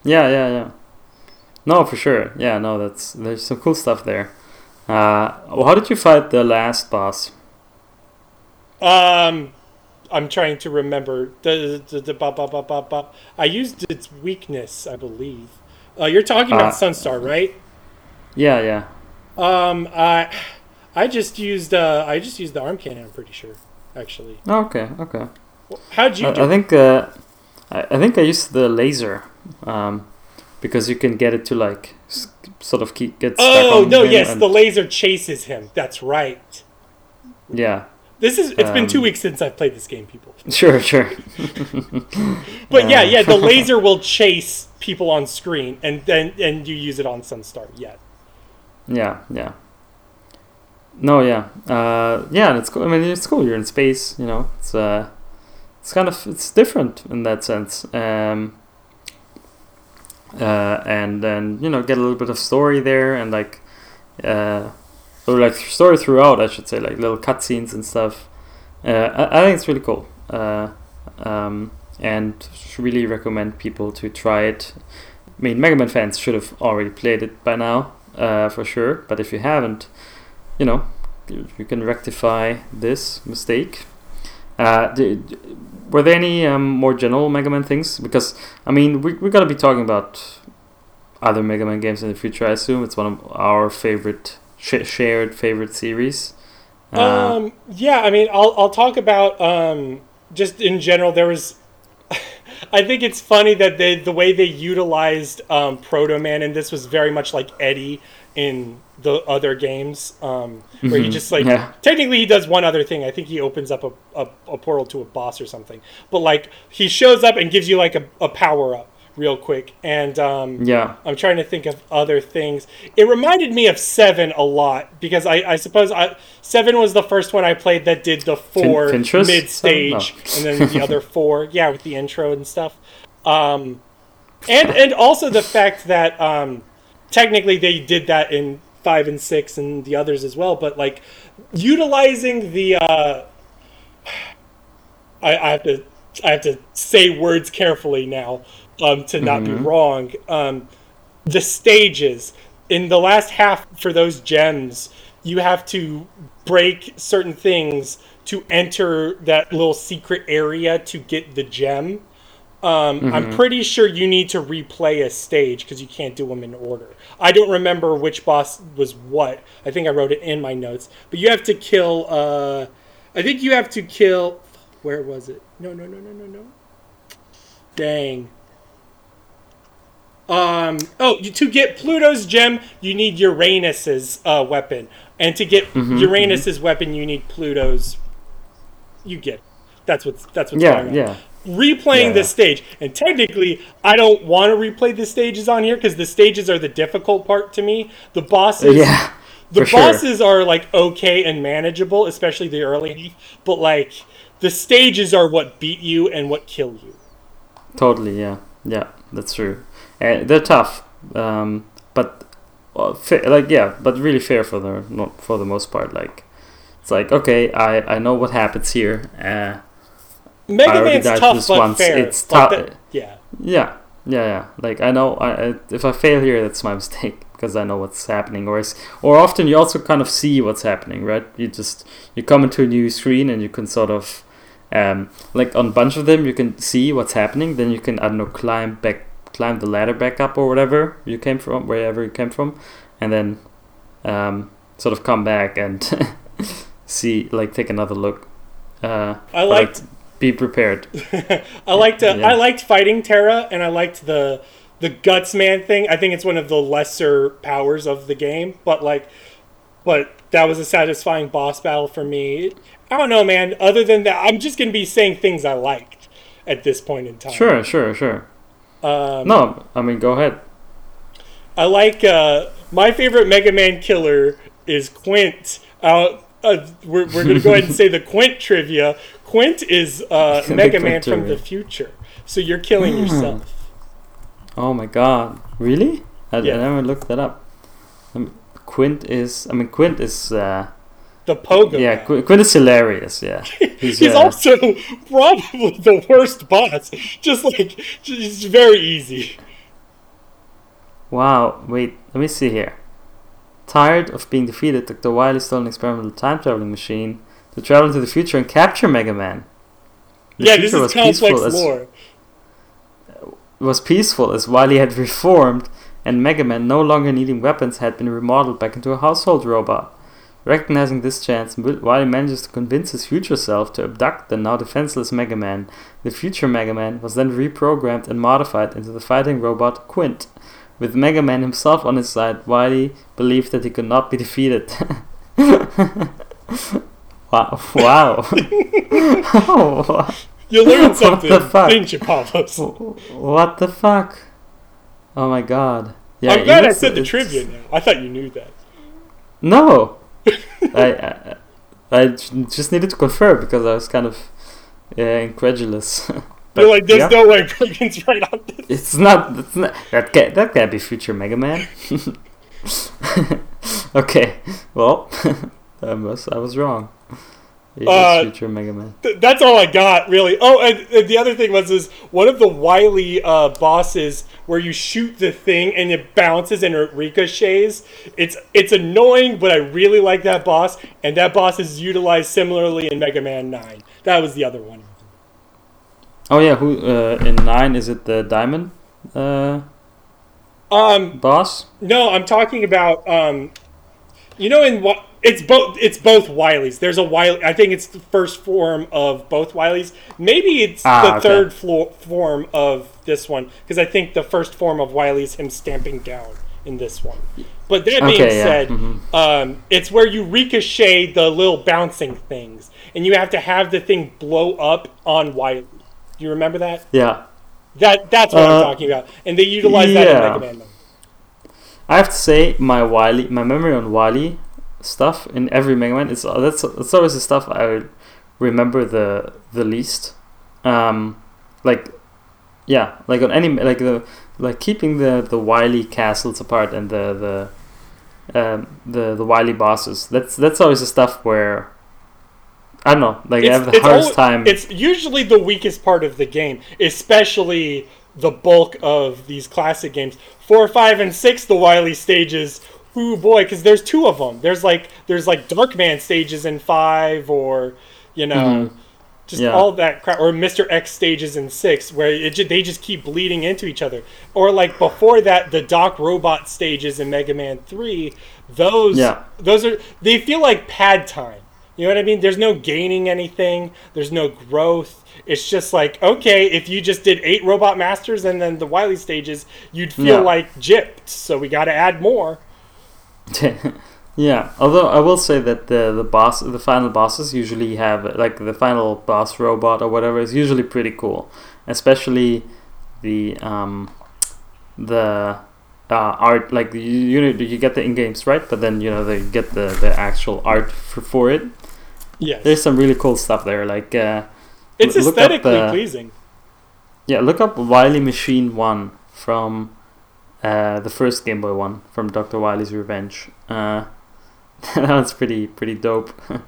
Yeah, yeah, yeah. No, for sure. Yeah, no, that's there's some cool stuff there. Uh, how did you fight the last boss? Um, I'm trying to remember. The, the, the, ba, ba, ba, ba, ba. I used its weakness, I believe. Uh, you're talking about Uh, Sunstar, right? Yeah, yeah. Um, I, I just used uh, I just used the arm cannon. I'm pretty sure, actually. Oh, okay, okay. How'd you I, do? I think uh, I, I think I used the laser, um, because you can get it to like sort of keep get. stuck oh no! Yes, and- the laser chases him. That's right. yeah. This is. It's been two Um, weeks since I've played this game, people. [LAUGHS] Sure, sure. [LAUGHS] But yeah, uh, yeah, the [LAUGHS] laser will chase people on screen, and then and you use it on Sunstar. Yeah. Yeah, yeah. No, yeah, uh, yeah. and It's cool. I mean, it's cool. You're in space. You know, it's uh, it's kind of it's different in that sense. Um, uh, and then you know, get a little bit of story there, and like, uh, or like story throughout, I should say, like little cutscenes and stuff. Uh, I, I think it's really cool. Uh, um, and really recommend people to try it. I mean, Mega Man fans should have already played it by now uh, for sure. But if you haven't, you know, you, can rectify this mistake. Uh, d- were there any um, more general Mega Man things? Because I mean, we we're gonna be talking about other Mega Man games in the future. I assume it's one of our favorite sh- shared favorite series. Uh, Um, yeah, I mean, I'll I'll talk about um, just in general. There was, [LAUGHS] I think it's funny that they the way they utilized um, Proto Man and this was very much like Eddie in the other games, um, where he Mhm, just like yeah. technically he does one other thing. I think he opens up a, a, a portal to a boss or something. But like he shows up and gives you like a, a power up real quick, and um, yeah, I'm trying to think of other things. It reminded me of Seven a lot because I, I suppose I, Seven was the first one I played that did the four Fintress? mid stage Oh, no. and then the other [LAUGHS] four, yeah, with the intro and stuff. Um, and and also the fact that um, technically they did that in five and six and the others as well, but like utilizing the uh, I, I have to I have to say words carefully now um, to not be wrong. Um, the stages in the last half for those gems, you have to break certain things to enter that little secret area to get the gem. Um, I'm pretty sure you need to replay a stage because you can't do them in order. I don't remember which boss was what. I think I wrote it in my notes. But you have to kill. Uh, I think you have to kill. Where was it? No, no, no, no, no, no. Dang. Um. Oh, you, to get Pluto's gem, you need Uranus's uh, weapon, and to get Uranus's weapon, you need Pluto's. You get. It. That's what's that's what's yeah, going on yeah. Replaying Yeah. this stage. And technically, I don't want to replay the stages on here because the stages are the difficult part to me. The bosses, Yeah, the for sure. bosses are like okay and manageable, especially the early. But like the stages are what beat you and what kill you. Totally, yeah, yeah, that's true. Uh, they're tough, um, but uh, fa- like yeah, but really fair for the not for the most part. Like it's like okay, I I know what happens here, uh, Mega Man's tough but once. fair. It's Like tough. that- yeah. Yeah, yeah, yeah. Like I know, I, if I fail here, that's my [LAUGHS] mistake because I know what's happening. Or is, or often you also kind of see what's happening, right? You just you come into a new screen and you can sort of, um, like on a bunch of them, you can see what's happening. Then you can I don't know climb back, climb the ladder back up or whatever you came from, wherever you came from, and then, um, sort of come back and [LAUGHS] see like take another look. Uh, I liked be prepared. [LAUGHS] I liked uh, Yeah. I liked fighting Terra, and I liked the the Guts Man thing. I think it's one of the lesser powers of the game, but like, but that was a satisfying boss battle for me. I don't know, man. Other than that, I'm just gonna be saying things I liked at this point in time. Sure, sure, sure. Um, No, I mean go ahead. I like uh, my favorite Mega Man killer is Quint. Uh, uh, we're, we're gonna go ahead and [LAUGHS] say the Quint trivia. Quint is uh, [LAUGHS] Mega Man from the future, so you're killing yourself. Oh my god, really? I, Yeah. I never looked that up. Um, Quint is, I mean, Quint is, uh, The Pogo. yeah, Qu- Quint is hilarious. Yeah, [LAUGHS] he's, He's uh, also probably the worst boss. Just like, just very easy. wow. Wait, let me see here. Tired of being defeated, Dr. Wily stole an experimental time traveling machine to travel into the future and capture Mega Man. The yeah, this is complex peaceful as- lore. was peaceful as Wily had reformed and Mega Man, no longer needing weapons, had been remodeled back into a household robot. Recognizing this chance, Wi- Wily manages to convince his future self to abduct the now defenseless Mega Man. The future Mega Man was then reprogrammed and modified into the fighting robot Quint. With Mega Man himself on his side, Wily believed that he could not be defeated. [LAUGHS] wow! Wow! [LAUGHS] Oh, You learned What something, the fuck? didn't you, Pavlos? What the fuck? Oh my god. Yeah, I'm glad I said the trivia now. I thought you knew that. No! [LAUGHS] I I just needed to confirm because I was kind of uh, incredulous. [LAUGHS] But You're like, there's yeah, no way right on this. It's not. It's not. That can't. That can't be future Mega Man. okay. Well, I was. I was wrong. Uh, future Mega Man. Th- that's all I got, really. Oh, and, and the other thing was is one of the Wily uh, bosses where you shoot the thing and it bounces and it ricochets. It's it's annoying, but I really like that boss, and that boss is utilized similarly in Mega Man Nine. That was the other one. Oh yeah. Who uh, in nine is it the Diamond uh, Um, boss? no, I'm talking about um, you know, in what it's both it's both Wileys. There's a Wily. I think it's the first form of both Wileys. Maybe it's Ah, the okay. third floor, form of this one because I think the first form of Wily is him stamping down in this one. But that being Okay, yeah, said, mhm. um, it's where you ricochet the little bouncing things, and you have to have the thing blow up on Wily. Do you remember that? Yeah. That that's what I'm Uh, talking about, and they utilize that in. Mega Man. I have to say my Wily, my memory on Wily stuff in every Mega Man is that's that's always the stuff I remember the the least. Um, like, yeah, like on any like the like keeping the the Wily castles apart and the the um, the the Wily bosses. That's that's always the stuff where I don't know, like I have the hardest al- time. It's usually the weakest part of the game, especially the bulk of these classic games. Four, five, and six, the Wily stages. Ooh boy, because there's two of them. There's like there's like Darkman stages in five, or you know, Mhm. just Yeah. all that crap, or Mister X stages in six, where it they just keep bleeding into each other. Or like before that, the Doc Robot stages in Mega Man three. Those Yeah. those are they feel like pad time. You know what I mean? There's no gaining anything. There's no growth. It's just like okay, if you just did eight Robot Masters and then the Wily stages, you'd feel Yeah. like gypped. So we got to add more. [LAUGHS] yeah, although I will say that the the boss, the final bosses usually have like the final boss robot or whatever is usually pretty cool, especially the um the uh, art like you you, know, you get the in games right, but then you know they get the the actual art for, for it. Yeah, There's some really cool stuff there, like uh, it's up, aesthetically uh, pleasing. yeah, look up Wily Machine One from uh, the first Game Boy one from Doctor Wily's Revenge. Uh, [LAUGHS] that was pretty pretty dope. [LAUGHS]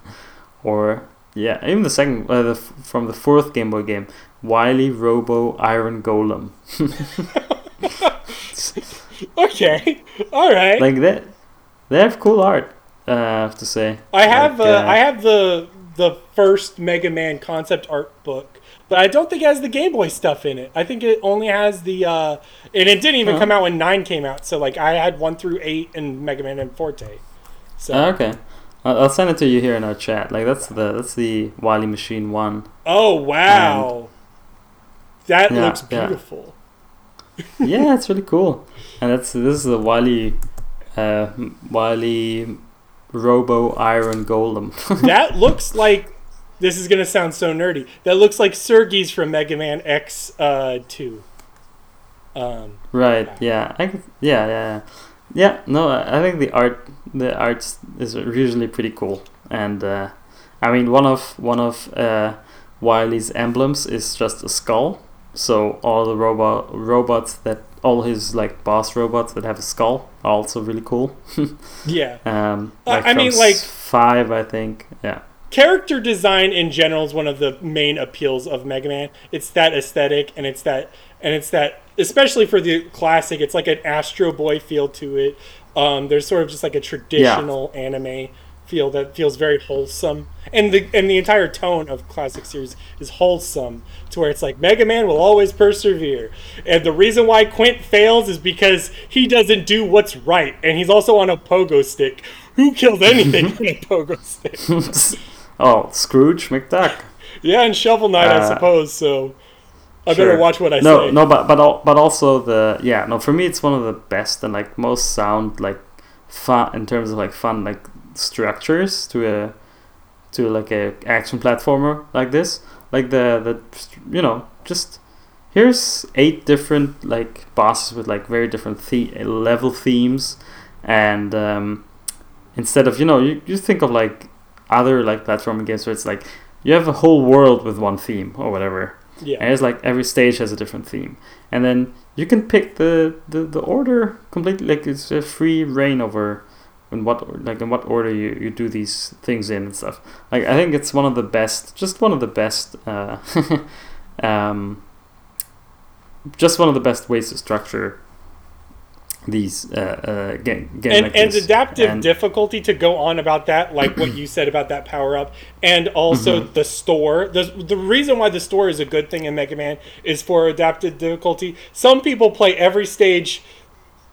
or yeah, even the second uh, the, from the fourth Game Boy game, Wily Robo Iron Golem. [LAUGHS] okay, all right. like that, they have cool art. Uh, I have to say. I have Like, uh, I have the the first Mega Man concept art book, but I don't think it has the Game Boy stuff in it. I think it only has the uh, and it didn't even come out when nine came out. So like I had one through eight and Mega Man and Forte. So Ah, okay. I'll send it to you here in our chat. Like that's the that's the Wily Machine one. oh wow, that Yeah, looks yeah. beautiful. [LAUGHS] yeah, it's really cool. And that's this is the Wily, uh, Wily Robo Iron Golem. [LAUGHS] that looks like this is gonna sound so nerdy. That looks like Serges from Mega Man X uh, two. Um, right? Yeah. I can, yeah, yeah, yeah. No, I think the art the art is usually pretty cool. And uh, I mean, one of one of uh, Wily's emblems is just a skull. So all the robot robots that all his like boss robots that have a skull are also really cool. [LAUGHS] yeah. Um, like I mean, like- five, I think. Yeah. Character design in general is one of the main appeals of Mega Man. It's that aesthetic and it's that and it's that especially for the classic, it's like an Astro Boy feel to it. Um, there's sort of just like a traditional anime feel that feels very wholesome. And the and the entire tone of classic series is wholesome to where it's like Mega Man will always persevere. And the reason why Quint fails is because he doesn't do what's right. And he's also on a pogo stick. Who kills anything [LAUGHS] on a pogo stick? [LAUGHS] oh, Scrooge McDuck. [LAUGHS] Yeah, and Shovel Knight, I Uh, suppose. So I Sure. better watch what I no, say. no, but but al- but also the yeah no for me it's one of the best and like most sound like fun in terms of like fun like structures to a to like a action platformer like this like the the you know just here's eight different like bosses with like very different the- level themes and um, instead of you know you, you think of like other like platforming games where it's like you have a whole world with one theme or whatever. Yeah. and it's like every stage has a different theme. And then you can pick the the, the order completely. Like it's a free reign over in what like in what order you, you do these things in and stuff. Like i think it's one of the best just one of the best uh, [LAUGHS] um, just one of the best ways to structure these uh, uh, game, and, like and adaptive And- difficulty to go on about that, like what you said about that power up, and also Mm-hmm. the store. The, the reason why the store is a good thing in Mega Man is for adaptive difficulty. Some people play every stage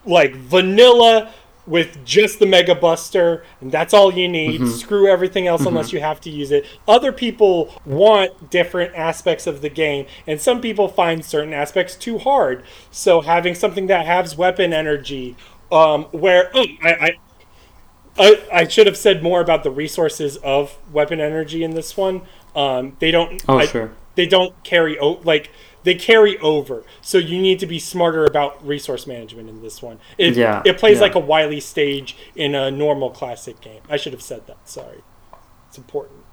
like vanilla with just the Mega Buster, and that's all you need. Mm-hmm. Screw everything else unless you have to use it. Other people want different aspects of the game, and some people find certain aspects too hard. So having something that has weapon energy, um, where oh, I, I I, I should have said more about the resources of weapon energy in this one. Um, they don't. Oh, I- sure. They don't carry o- like they carry over. So you need to be smarter about resource management in this one. It, Yeah, it plays yeah. like a wily stage in a normal classic game. I should have said that. Sorry. It's important.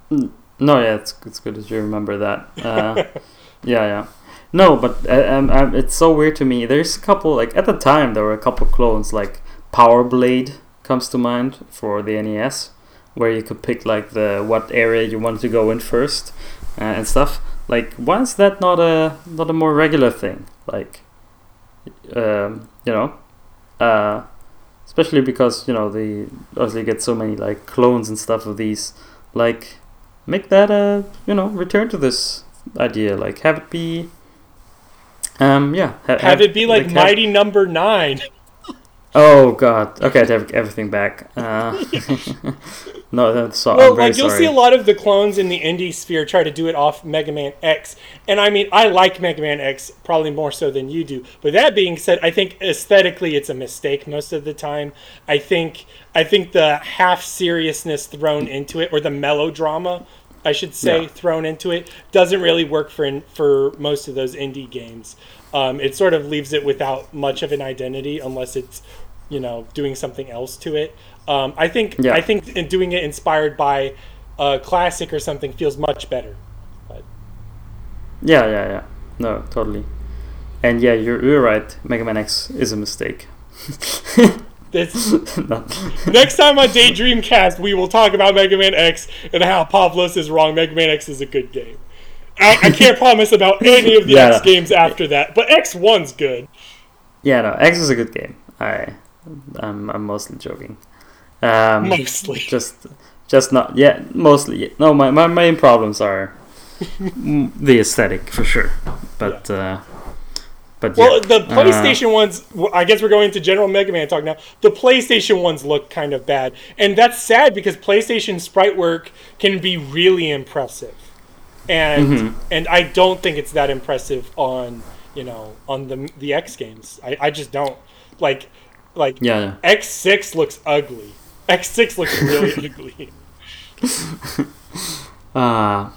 No, yeah, it's it's good that you remember that. Uh, [LAUGHS] yeah, yeah. No, but uh, um, um, it's so weird to me. There's a couple like at the time there were a couple clones like Power Blade comes to mind for the NES, where you could pick like the what area you wanted to go in first uh, and stuff. Like, why is that not a not a more regular thing? Like, um, you know, uh, especially because you know the obviously get so many like clones and stuff of these. Like, make that a you know return to this idea. Like, have it be. Um. Yeah. ha- Have it be like have- Mighty Number Nine. Oh God. Okay, I have everything back. Uh, [LAUGHS] [LAUGHS] no, that's so. Well, I'm very like you'll sorry. see a lot of the clones in the indie sphere try to do it off Mega Man X, and I mean I like Mega Man X probably more so than you do. But that being said, I think aesthetically it's a mistake most of the time. I think I think the half seriousness thrown into it, or the melodrama, I should say, Yeah. thrown into it, doesn't really work for for most of those indie games. Um, it sort of leaves it without much of an identity unless it's you know doing something else to it. Um, I think Yeah. I think in doing it inspired by a classic or something feels much better. But Yeah, yeah, yeah. No, totally. And yeah, you're you're right. Mega Man X is a mistake. [LAUGHS] This [LAUGHS] next time on Daydream Cast, we will talk about Mega Man X and how Pavlos is wrong. Mega Man X is a good game. I, I can't promise about [LAUGHS] any of the Yeah. X games after that, but X one's good. Yeah, no, X is a good game. I, I'm, I'm mostly joking. Um, Mostly. just, just not. Yeah, mostly. No, my, my main problems are the aesthetic for sure. But, uh, but Well, yeah. the PlayStation ones, I guess we're going into general Mega Man talk now. The PlayStation ones look kind of bad. And that's sad because PlayStation sprite work can be really impressive. And Mhm. and I don't think it's that impressive on, you know, on the the X games. I, I just don't. Like like yeah, X6 looks ugly. X6 looks really [LAUGHS] ugly. [LAUGHS] Uh,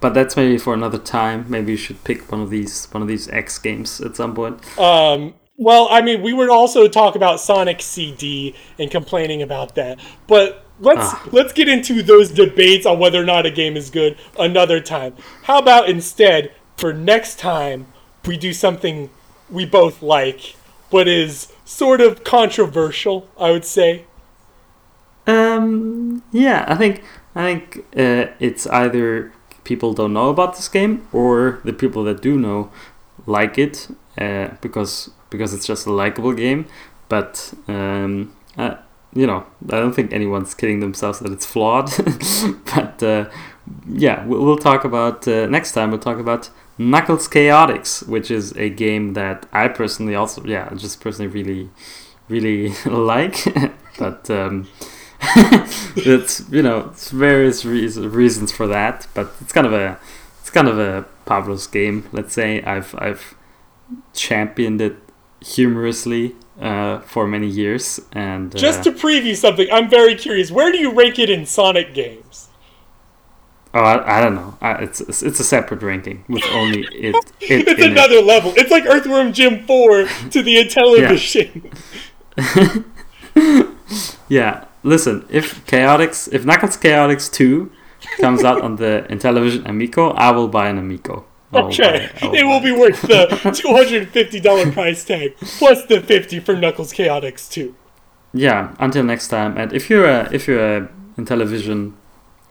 but that's maybe for another time. Maybe you should pick one of these one of these X games at some point. Um, well, I mean, we would also talk about Sonic CD and complaining about that, but let's Ah. let's get into those debates on whether or not a game is good another time. How about instead for next time we do something we both like, but is sort of controversial? I would say. Um, yeah, I think I think uh, it's either people don't know about this game or the people that do know like it uh, because because it's just a likable game. But um, uh, you know, I don't think anyone's kidding themselves that it's flawed. [LAUGHS] but uh, yeah, we'll, we'll talk about uh, next time. We'll talk about Knuckles Chaotix, which is a game that I personally also yeah just personally really really [LAUGHS] like. [LAUGHS] but um, [LAUGHS] it's you know it's various reas reasons for that, but it's kind of a it's kind of a Pablo's game. Let's say I've I've championed it humorously uh, for many years, and uh, Just to preview something, I'm very curious. Where do you rank it in Sonic games? oh I, I don't know, I, it's it's a separate ranking with only [LAUGHS] it. it It's in it. another level. It's like Earthworm Jim 4 to the Intellivision. [LAUGHS] Yeah, listen, if Chaotix, if Knuckles Chaotix 2 comes out on the [LAUGHS] Intellivision Amico, I will buy an Amico. Okay, buy- I will it will be worth the [LAUGHS] $250 price tag plus the 50 for Knuckles Chaotix 2. Yeah, until next time. And if you're a if you're a Intellivision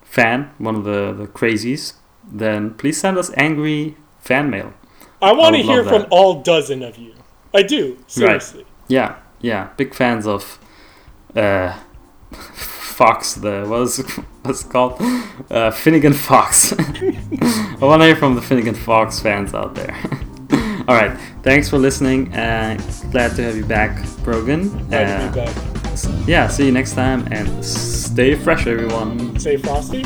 fan, one of the, the crazies, then please send us angry fan mail. I want to hear from all dozen of you. I do, seriously. Yeah, yeah, big fans of uh Fox the what is [LAUGHS] what's it called? Uh Finnigan Fox. [LAUGHS] I wanna hear from the Finnigan Fox fans out there. [LAUGHS] Alright, thanks for listening and glad to have you back, Brogan. Glad to Uh, be back. yeah, see you next time and stay fresh everyone. Stay Frosty?